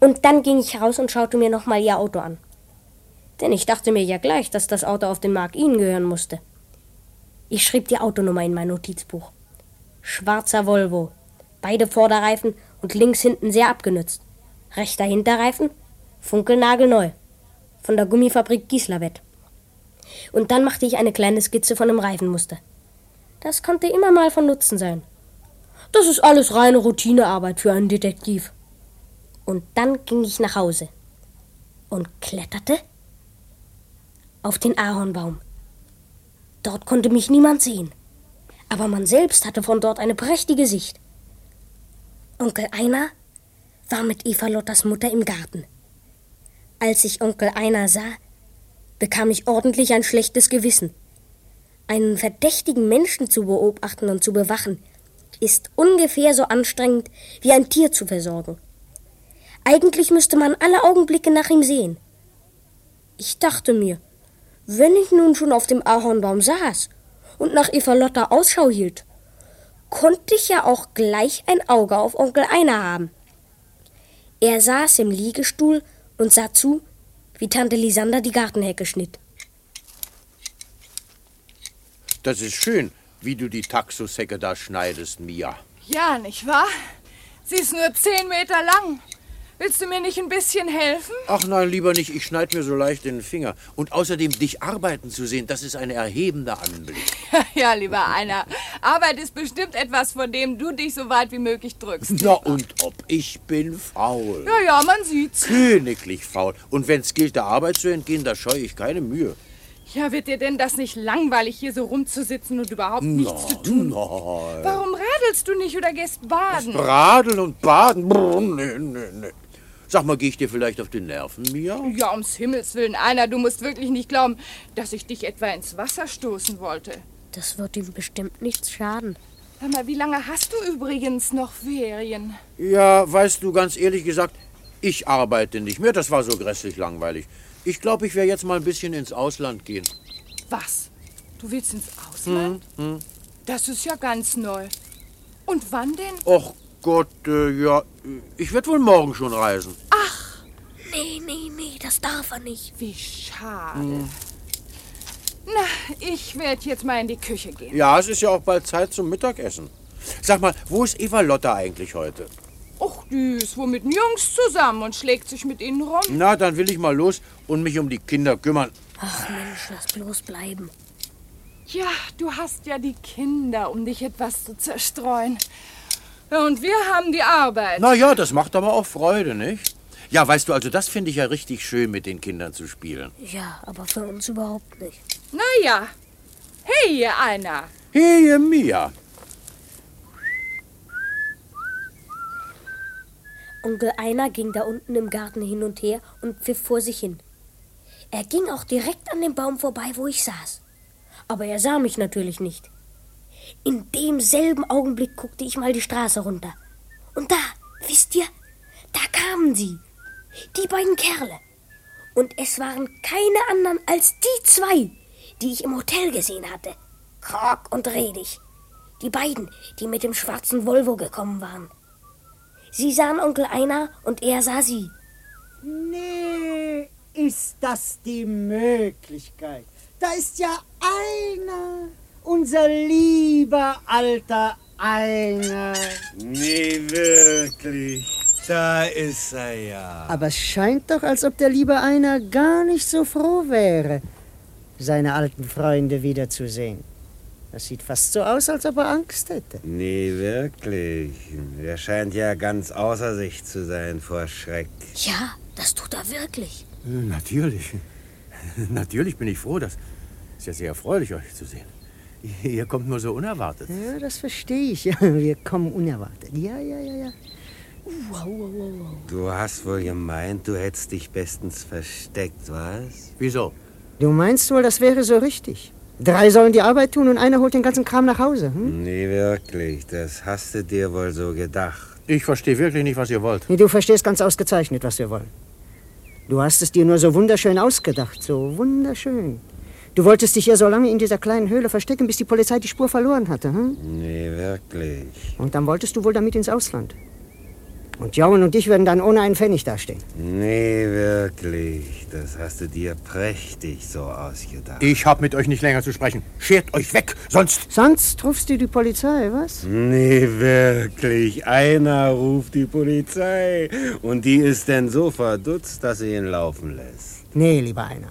Und dann ging ich raus und schaute mir nochmal ihr Auto an. Denn ich dachte mir ja gleich, dass das Auto auf den Mark ihnen gehören musste. Ich schrieb die Autonummer in mein Notizbuch. Schwarzer Volvo. Beide Vorderreifen und links hinten sehr abgenützt. Rechter Hinterreifen, funkelnagelneu. Von der Gummifabrik Gislavet. Und dann machte ich eine kleine Skizze von dem Reifenmuster. Das konnte immer mal von Nutzen sein. Das ist alles reine Routinearbeit für einen Detektiv. Und dann ging ich nach Hause und kletterte auf den Ahornbaum. Dort konnte mich niemand sehen, aber man selbst hatte von dort eine prächtige Sicht. Onkel Einer war mit Eva Lottas Mutter im Garten. Als ich Onkel Einer sah, bekam ich ordentlich ein schlechtes Gewissen. Einen verdächtigen Menschen zu beobachten und zu bewachen, ist ungefähr so anstrengend wie ein Tier zu versorgen. Eigentlich müsste man alle Augenblicke nach ihm sehen. Ich dachte mir, wenn ich nun schon auf dem Ahornbaum saß und nach Eva Lotta Ausschau hielt, konnte ich ja auch gleich ein Auge auf Onkel Einer haben. Er saß im Liegestuhl und sah zu, wie Tante Lisander die Gartenhecke schnitt. Das ist schön, wie du die Taxushecke da schneidest, Mia. Ja, nicht wahr? Sie ist nur zehn Meter lang. Willst du mir nicht ein bisschen helfen? Ach nein, lieber nicht. Ich schneid mir so leicht den Finger. Und außerdem, dich arbeiten zu sehen, das ist ein erhebender Anblick. [LAUGHS] ja, lieber Einer. Arbeit ist bestimmt etwas, von dem du dich so weit wie möglich drückst. Na und ob, ich bin faul. Ja, ja, man sieht's. Königlich faul. Und wenn's gilt, der Arbeit zu entgehen, da scheue ich keine Mühe. Ja, wird dir denn das nicht langweilig, hier so rumzusitzen und überhaupt nichts zu tun? Nein. Warum radelst du nicht oder gehst baden? Radeln und baden? Brr, nee, nee, nee. Sag mal, gehe ich dir vielleicht auf die Nerven, Mia? Ja, ums Himmels Willen, Einer, du musst wirklich nicht glauben, dass ich dich etwa ins Wasser stoßen wollte. Das wird ihm bestimmt nichts schaden. Sag mal, wie lange hast du übrigens noch Ferien? Ja, weißt du, ganz ehrlich gesagt, ich arbeite nicht mehr. Das war so grässlich langweilig. Ich glaube, ich werde jetzt mal ein bisschen ins Ausland gehen. Was? Du willst ins Ausland? Hm, hm. Das ist ja ganz neu. Und wann denn? Och Gott, äh, ja, ich werde wohl morgen schon reisen. Ach, Nee, nee, nee, das darf er nicht. wie schade. Hm. Na, ich werde jetzt mal in die Küche gehen. Ja, es ist ja auch bald Zeit zum Mittagessen. Sag mal, wo ist Eva Lotta eigentlich heute? Och, die ist wohl mit den Jungs zusammen und schlägt sich mit ihnen rum. Na, dann will ich mal los und mich um die Kinder kümmern. Ach Mensch, lass bloß bleiben. Ja, du hast ja die Kinder, um dich etwas zu zerstreuen. Und wir haben die Arbeit. Na ja, das macht aber auch Freude, nicht? Ja, weißt du, also das finde ich ja richtig schön, mit den Kindern zu spielen. Ja, aber für uns überhaupt nicht. Na ja. Hey, ihr einer. Hey, Mia. Onkel Einer ging da unten im Garten hin und her und pfiff vor sich hin. Er ging auch direkt an dem Baum vorbei, wo ich saß. Aber er sah mich natürlich nicht. In demselben Augenblick guckte ich mal die Straße runter. Und da, wisst ihr, da kamen sie. Die beiden Kerle. Und es waren keine anderen als die zwei, die ich im Hotel gesehen hatte. Krog und Redig. Die beiden, die mit dem schwarzen Volvo gekommen waren. Sie sahen Onkel Einer und er sah sie. Nee, ist das die Möglichkeit? Da ist ja einer, unser lieber alter Einer. Nee, wirklich. Da ist er ja. Aber es scheint doch, als ob der liebe Einer gar nicht so froh wäre, seine alten Freunde wiederzusehen. Das sieht fast so aus, als ob er Angst hätte. Nee, wirklich. Er scheint ja ganz außer sich zu sein vor Schreck. Ja, das tut er wirklich. Natürlich. [LAUGHS] Natürlich bin ich froh. Das ist ja sehr erfreulich, euch zu sehen. [LAUGHS] Ihr kommt nur so unerwartet. Ja, das verstehe ich. [LAUGHS] Ja, wir kommen unerwartet. Ja, ja, ja, ja. Wow, wow, wow, wow. Du hast wohl gemeint, du hättest dich bestens versteckt, was? Wieso? Du meinst wohl, das wäre so richtig? Drei sollen die Arbeit tun und einer holt den ganzen Kram nach Hause. Hm? Nee, wirklich. Das hast du dir wohl so gedacht. Ich verstehe wirklich nicht, was ihr wollt. Nee, du verstehst ganz ausgezeichnet, was wir wollen. Du hast es dir nur so wunderschön ausgedacht, so wunderschön. Du wolltest dich ja so lange in dieser kleinen Höhle verstecken, bis die Polizei die Spur verloren hatte. Hm? Nee, wirklich. Und dann wolltest du wohl damit ins Ausland. Und Jauen und ich werden dann ohne einen Pfennig dastehen. Nee, wirklich. Das hast du dir prächtig so ausgedacht. Ich hab mit euch nicht länger zu sprechen. Schert euch weg, sonst... Sonst rufst du die Polizei, was? Nee, wirklich. Einer ruft die Polizei. Und die ist denn so verdutzt, dass sie ihn laufen lässt. Nee, lieber einer.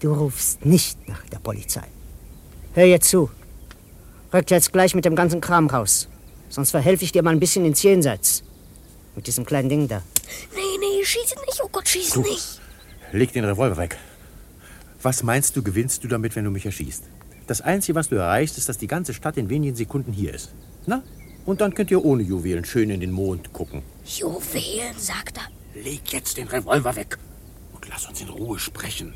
Du rufst nicht nach der Polizei. Hör jetzt zu. Rückt jetzt gleich mit dem ganzen Kram raus. Sonst verhelfe ich dir mal ein bisschen ins Jenseits. Mit diesem kleinen Ding da. Nee, nee, schieße nicht. Oh Gott, schieße nicht. Leg den Revolver weg. Was meinst du, gewinnst du damit, wenn du mich erschießt? Das Einzige, was du erreichst, ist, dass die ganze Stadt in wenigen Sekunden hier ist. Na? Und dann könnt ihr ohne Juwelen schön in den Mond gucken. Juwelen, sagt er. Leg jetzt den Revolver weg und lass uns in Ruhe sprechen.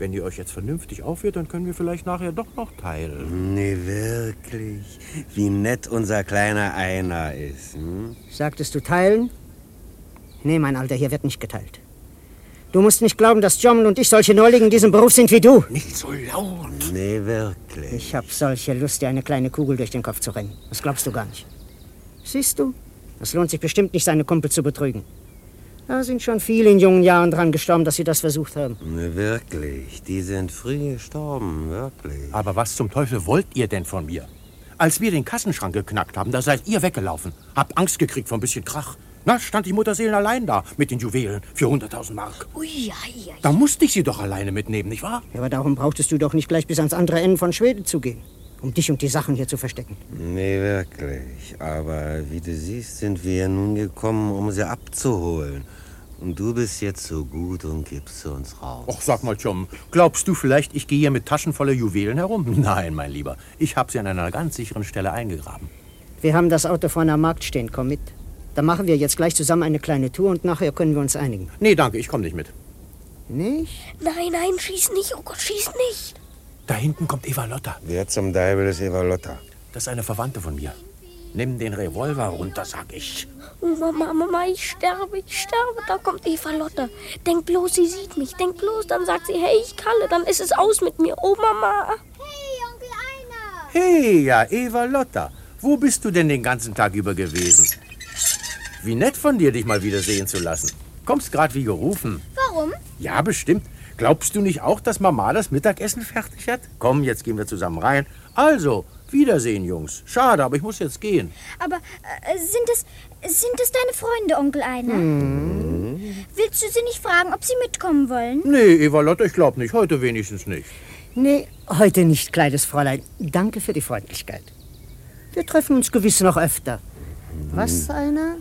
Wenn ihr euch jetzt vernünftig aufhört, dann können wir vielleicht nachher doch noch teilen. Nee, wirklich. Wie nett unser kleiner Einer ist. Hm? Sagtest du teilen? Nee, mein Alter, hier wird nicht geteilt. Du musst nicht glauben, dass John und ich solche Neulinge in diesem Beruf sind wie du. Nicht so laut. Nee, wirklich. Ich hab solche Lust, dir eine kleine Kugel durch den Kopf zu rennen. Das glaubst du gar nicht. Siehst du? Es lohnt sich bestimmt nicht, seine Kumpel zu betrügen. Da sind schon viele in jungen Jahren dran gestorben, dass sie das versucht haben. Nee, wirklich. Die sind früh gestorben, wirklich. Aber was zum Teufel wollt ihr denn von mir? Als wir den Kassenschrank geknackt haben, da seid ihr weggelaufen. Habt Angst gekriegt vor ein bisschen Krach. Na, stand die Mutterseelen allein da mit den Juwelen für 100.000 Mark. Ui, ja, ja. Da musste ich sie doch alleine mitnehmen, nicht wahr? Ja, aber darum brauchtest du doch nicht gleich bis ans andere Ende von Schweden zu gehen, um dich und die Sachen hier zu verstecken. Nee, wirklich. Aber wie du siehst, sind wir nun gekommen, um sie abzuholen. Und du bist jetzt so gut und gibst uns raus. Och, sag mal, Chum, glaubst du vielleicht, ich gehe hier mit Taschen voller Juwelen herum? [LAUGHS] Nein, mein Lieber. Ich habe sie an einer ganz sicheren Stelle eingegraben. Wir haben das Auto vorne am Markt stehen. Komm mit. Dann machen wir jetzt gleich zusammen eine kleine Tour und nachher können wir uns einigen. Nee, danke, ich komme nicht mit. Nicht? Nein, nein, schieß nicht. Oh Gott, schieß nicht. Da hinten kommt Eva Lotta. Wer zum Deibel ist Eva Lotta? Das ist eine Verwandte von mir. Nimm den Revolver runter, sag ich. Oh, Mama, Mama, ich sterbe, ich sterbe. Da kommt Eva Lotte. Denk bloß, sie sieht mich. Denk bloß, dann sagt sie, hey, ich kalle. Dann ist es aus mit mir. Oh, Mama. Hey, ja, Eva Lotta. Wo bist du denn den ganzen Tag über gewesen? Wie nett von dir, dich mal wieder sehen zu lassen. Kommst grad wie gerufen. Warum? Ja, bestimmt. Glaubst du nicht auch, dass Mama das Mittagessen fertig hat? Komm, jetzt gehen wir zusammen rein. Also, Wiedersehen, Jungs. Schade, aber ich muss jetzt gehen. Aber äh, sind es sind es deine Freunde, Onkel Einer? Willst du sie nicht fragen, ob sie mitkommen wollen? Nee, Eva Lotta, ich glaub nicht. Heute wenigstens nicht. Nee, heute nicht, kleines Fräulein. Danke für die Freundlichkeit. Wir treffen uns gewiss noch öfter. Was, einer?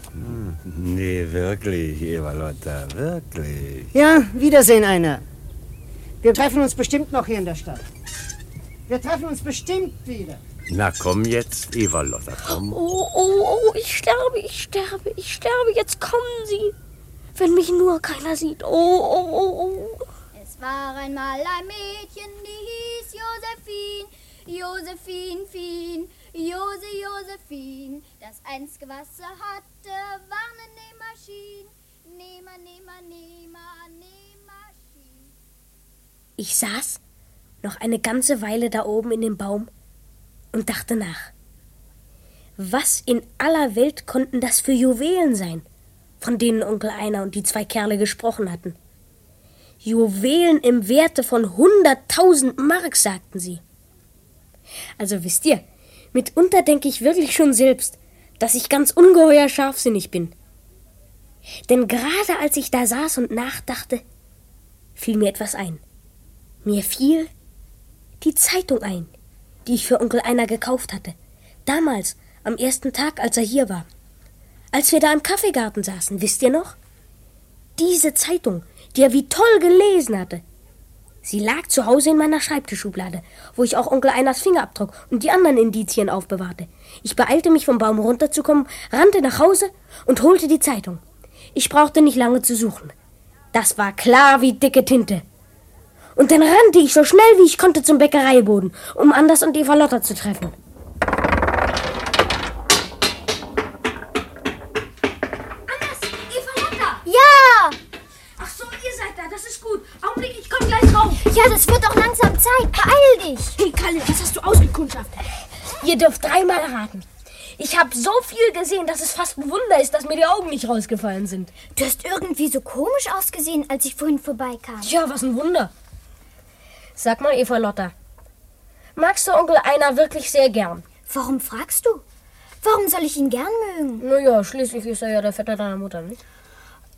Nee, wirklich, Eva Lotta, wirklich. Ja, Wiedersehen, einer. Wir treffen uns bestimmt noch hier in der Stadt. Wir treffen uns bestimmt wieder. Na komm jetzt, Eva Lotta, komm. Oh, oh, oh, ich sterbe, ich sterbe, ich sterbe. Jetzt kommen sie. Wenn mich nur keiner sieht. Oh, oh, oh, oh. Es war einmal ein Mädchen, die hieß Josephine. Josephine, Fien, Jose, Josephine. Das einzige, was sie hatte, war eine Nähmaschine. Nehmer, Nehmer, Nehmer, Nähmaschine. Ich saß noch eine ganze Weile da oben in dem Baum und dachte nach. Was in aller Welt konnten das für Juwelen sein, von denen Onkel Einer und die zwei Kerle gesprochen hatten? Juwelen im Werte von hunderttausend Mark, sagten sie. Also wisst ihr, mitunter denke ich wirklich schon selbst, dass ich ganz ungeheuer scharfsinnig bin. Denn gerade als ich da saß und nachdachte, fiel mir etwas ein. Mir fiel die Zeitung ein, die ich für Onkel Einer gekauft hatte. Damals, am ersten Tag, als er hier war. Als wir da im Kaffeegarten saßen, wisst ihr noch? Diese Zeitung, die er wie toll gelesen hatte. Sie lag zu Hause in meiner Schreibtischschublade, wo ich auch Onkel Einers Fingerabdruck und die anderen Indizien aufbewahrte. Ich beeilte mich vom Baum runterzukommen, rannte nach Hause und holte die Zeitung. Ich brauchte nicht lange zu suchen. Das war klar wie dicke Tinte. Und dann rannte ich so schnell wie ich konnte zum Bäckereiboden, um Anders und Eva Lotta zu treffen. Anders, Eva Lotta! Ja! Ach so, ihr seid da, das ist gut. Augenblick, ich komme gleich rauf. Ja, das wird auch langsam Zeit. Beeil dich. Hey, Kalle, was hast du ausgekundschaftet? Ihr dürft dreimal raten. Ich habe so viel gesehen, dass es fast ein Wunder ist, dass mir die Augen nicht rausgefallen sind. Du hast irgendwie so komisch ausgesehen, als ich vorhin vorbeikam. Tja, was ein Wunder. Sag mal, Eva Lotta, magst du Onkel Einer wirklich sehr gern? Warum fragst du? Warum soll ich ihn gern mögen? Naja, schließlich ist er ja der Vetter deiner Mutter, nicht?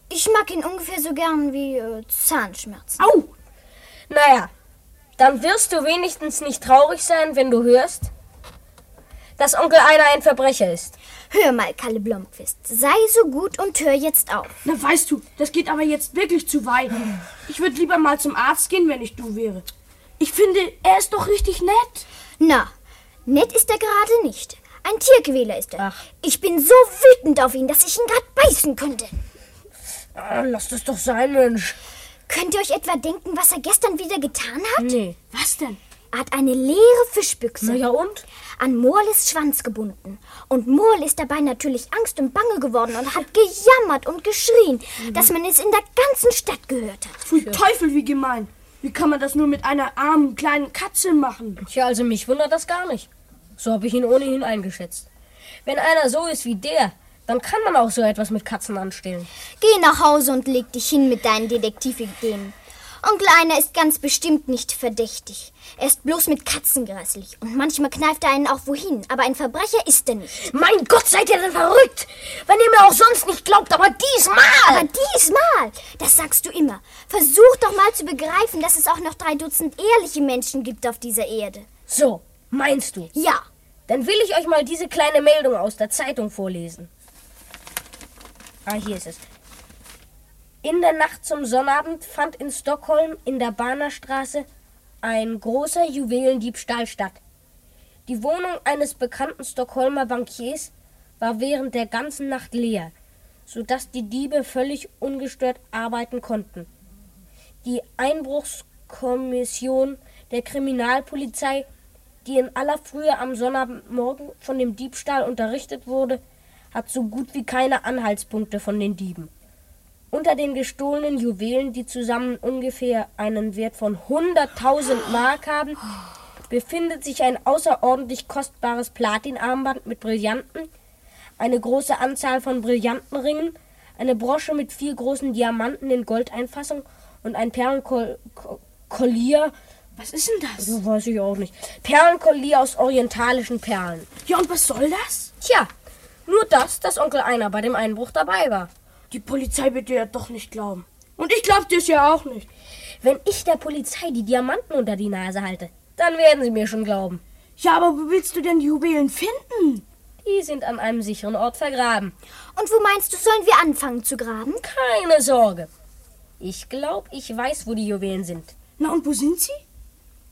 Ich mag ihn ungefähr so gern wie äh, Zahnschmerzen. Au! Naja, dann wirst du wenigstens nicht traurig sein, wenn du hörst, dass Onkel Einer ein Verbrecher ist. Hör mal, Kalle Blomqvist, sei so gut und hör jetzt auf. Na, weißt du, das geht aber jetzt wirklich zu weit. Ich würde lieber mal zum Arzt gehen, wenn ich du wäre. Ich finde, er ist doch richtig nett. Na, nett ist er gerade nicht. Ein Tierquäler ist er. Ich bin so wütend auf ihn, dass ich ihn gerade beißen könnte. Ah, lass das doch sein, Mensch. Könnt ihr euch etwa denken, was er gestern wieder getan hat? Nee. Was denn? Er hat eine leere Fischbüchse Na ja und? an Morles Schwanz gebunden. Und Morl ist dabei natürlich Angst und Bange geworden und hat gejammert und geschrien, dass man es in der ganzen Stadt gehört hat. Pfui Teufel, wie gemein. Wie kann man das nur mit einer armen kleinen Katze machen? Tja, also mich wundert das gar nicht. So habe ich ihn ohnehin eingeschätzt. Wenn einer so ist wie der, dann kann man auch so etwas mit Katzen anstellen. Geh nach Hause und leg dich hin mit deinen Detektivideen. Onkel Einer ist ganz bestimmt nicht verdächtig. Er ist bloß mit Katzen grässlich. Und manchmal kneift er einen auch wohin. Aber ein Verbrecher ist er nicht. Mein Gott, seid ihr denn verrückt? Wenn ihr mir auch sonst nicht glaubt, aber diesmal! Aber diesmal, das sagst du immer. Versuch doch mal zu begreifen, dass es auch noch drei Dutzend ehrliche Menschen gibt auf dieser Erde. So, meinst du? Ja, Dann will ich euch mal diese kleine Meldung aus der Zeitung vorlesen. Ah, hier ist es. In der Nacht zum Sonnabend fand in Stockholm in der Bahnerstraße ein großer Juwelendiebstahl statt. Die Wohnung eines bekannten Stockholmer Bankiers war während der ganzen Nacht leer, sodass die Diebe völlig ungestört arbeiten konnten. Die Einbruchskommission der Kriminalpolizei, die in aller Frühe am Sonnabendmorgen von dem Diebstahl unterrichtet wurde, hat so gut wie keine Anhaltspunkte von den Dieben. Unter den gestohlenen Juwelen, die zusammen ungefähr einen Wert von 100.000 Mark haben, befindet sich ein außerordentlich kostbares Platinarmband mit Brillanten, eine große Anzahl von Brillantenringen, eine Brosche mit vier großen Diamanten in Goldeinfassung und ein Perlenkollier. Was ist denn das? So weiß ich auch nicht. Perlenkollier aus orientalischen Perlen. Ja, und was soll das? Tja, nur das, dass Onkel Einer bei dem Einbruch dabei war. Die Polizei wird dir ja doch nicht glauben. Und ich glaub dir's ja auch nicht. Wenn ich der Polizei die Diamanten unter die Nase halte, dann werden sie mir schon glauben. Ja, aber wo willst du denn die Juwelen finden? Die sind an einem sicheren Ort vergraben. und wo meinst du, sollen wir anfangen zu graben? Keine Sorge. Ich glaube, ich weiß, wo die Juwelen sind. Na, und wo sind sie?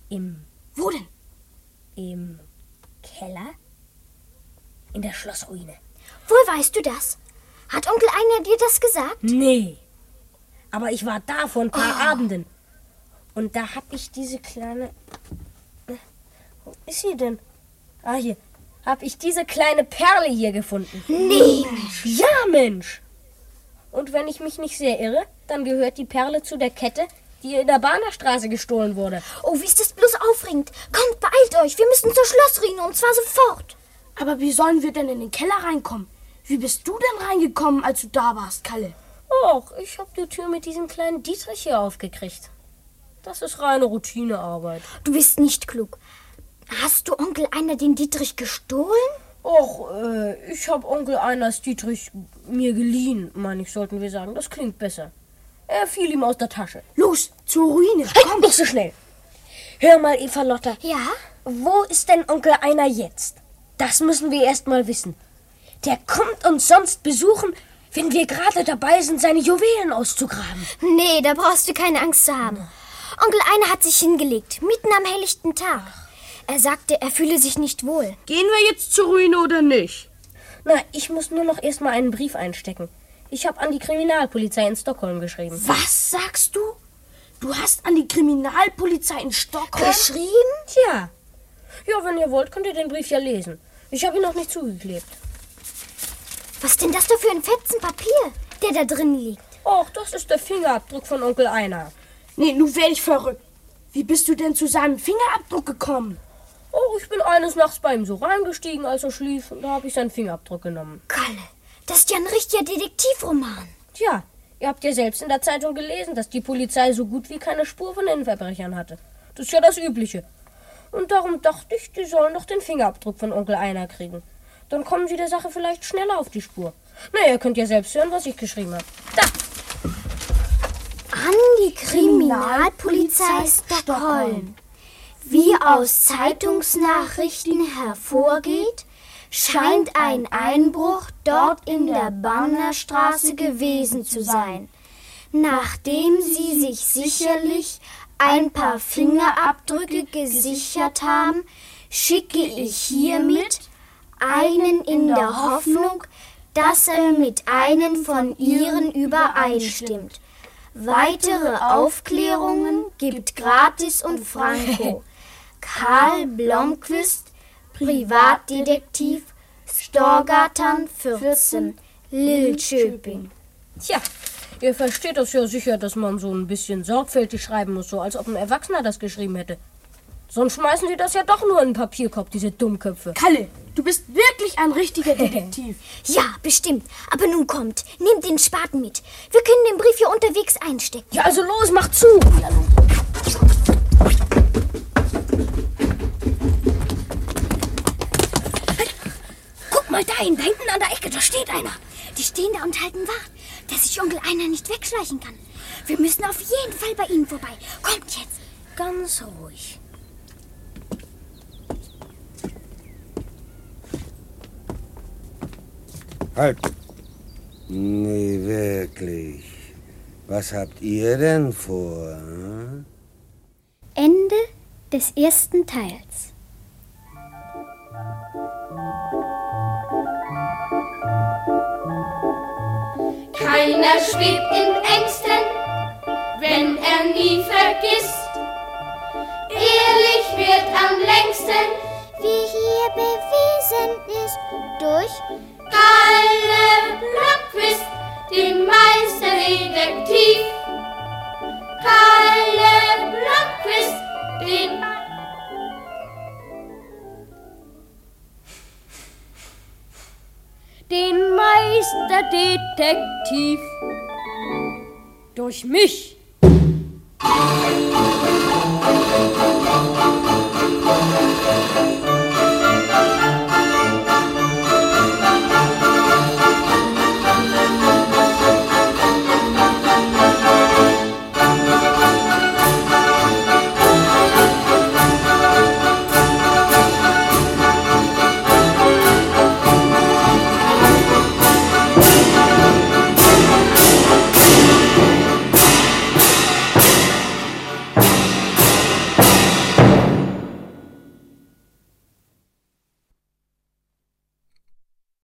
Im, Wo denn? im Keller? In der Schlossruine. Woher weißt du das? Hat Onkel Einer dir das gesagt? Nee. Aber ich war da vor ein paar Abenden. Und da hab ich diese kleine. Äh, Wo ist sie denn? Ah, hier. Hab ich diese kleine Perle hier gefunden. Nee. Ja, Mensch. Und wenn ich mich nicht sehr irre, dann gehört die Perle zu der Kette, die in der Bahnerstraße gestohlen wurde. Oh, wie ist das bloß aufregend. Kommt, beeilt euch. Wir müssen zur Schlossruine und zwar sofort. Aber wie sollen wir denn in den Keller reinkommen? Wie bist du denn reingekommen, als du da warst, Kalle? Och, ich hab die Tür mit diesem kleinen Dietrich hier aufgekriegt. Das ist reine Routinearbeit. Du bist nicht klug. Hast du Onkel Einer den Dietrich gestohlen? Och, äh, ich hab Onkel Einers Dietrich mir geliehen, meine ich, sollten wir sagen. Das klingt besser. Er fiel ihm aus der Tasche. Los, zur Ruine. Halt, nicht so schnell. Hör mal, Eva Lotta. Ja? Wo ist denn Onkel Einer jetzt? Das müssen wir erst mal wissen. Der kommt uns sonst besuchen, wenn wir gerade dabei sind, seine Juwelen auszugraben. Nee, da brauchst du keine Angst zu haben. Onkel Einer hat sich hingelegt, mitten am helllichten Tag. Er sagte, er fühle sich nicht wohl. Gehen wir jetzt zur Ruine oder nicht? Na, ich muss nur noch erst mal einen Brief einstecken. Ich habe an die Kriminalpolizei in Stockholm geschrieben. Was sagst du? Du hast an die Kriminalpolizei in Stockholm Geschrieben? Tja. Ja, wenn ihr wollt, könnt ihr den Brief ja lesen. Ich habe ihn noch nicht zugeklebt. Was ist denn das da für ein Fetzen Papier, der da drin liegt? Och, das ist der Fingerabdruck von Onkel Einer. Nee, nun werde ich verrückt. Wie bist du denn zu seinem Fingerabdruck gekommen? Oh, ich bin eines Nachts bei ihm so reingestiegen, als er schlief, und da habe ich seinen Fingerabdruck genommen. Kalle, das ist ja ein richtiger Detektivroman. Tja, ihr habt ja selbst in der Zeitung gelesen, dass die Polizei so gut wie keine Spur von den Verbrechern hatte. Das ist ja das Übliche. Und darum dachte ich, die sollen doch den Fingerabdruck von Onkel Einer kriegen. Dann kommen sie der Sache vielleicht schneller auf die Spur. Na, ihr könnt ja selbst hören, was ich geschrieben habe. Da! An die Kriminalpolizei Stockholm. Wie aus Zeitungsnachrichten hervorgeht, scheint ein Einbruch dort in der Bannerstraße gewesen zu sein. Nachdem sie sich sicherlich ein paar Fingerabdrücke gesichert haben, schicke ich hiermit einen in der Hoffnung, dass er mit einem von ihren übereinstimmt. Weitere Aufklärungen gibt gratis und Franco. [LAUGHS] Karl Blomqvist, Privatdetektiv, Storgatan 14, Lilchöping. Tja, ihr versteht das ja sicher, dass man so ein bisschen sorgfältig schreiben muss, so als ob ein Erwachsener das geschrieben hätte. Sonst schmeißen sie das ja doch nur in den Papierkorb, diese Dummköpfe. Kalle, du bist wirklich ein richtiger [LAUGHS] Detektiv. Ja, bestimmt. Aber nun kommt, nehmt den Spaten mit. Wir können den Brief hier unterwegs einstecken. Ja, also los, mach zu. Guck mal dahin, da hinten an der Ecke, da steht einer. Die stehen da und halten Wacht, dass sich Onkel einer nicht wegschleichen kann. Wir müssen auf jeden Fall bei ihnen vorbei. Kommt jetzt. Ganz ruhig. Halt. Nee, wirklich. Was habt ihr denn vor? hm? Ende des ersten Teils. Keiner schwebt in Ängsten, wenn er nie vergisst. Ehrlich wird am längsten, Wie hier bewiesen ist durch Kalle Blomqvist, den Meisterdetektiv. Kalle Blomqvist, den Den Meisterdetektiv. Durch mich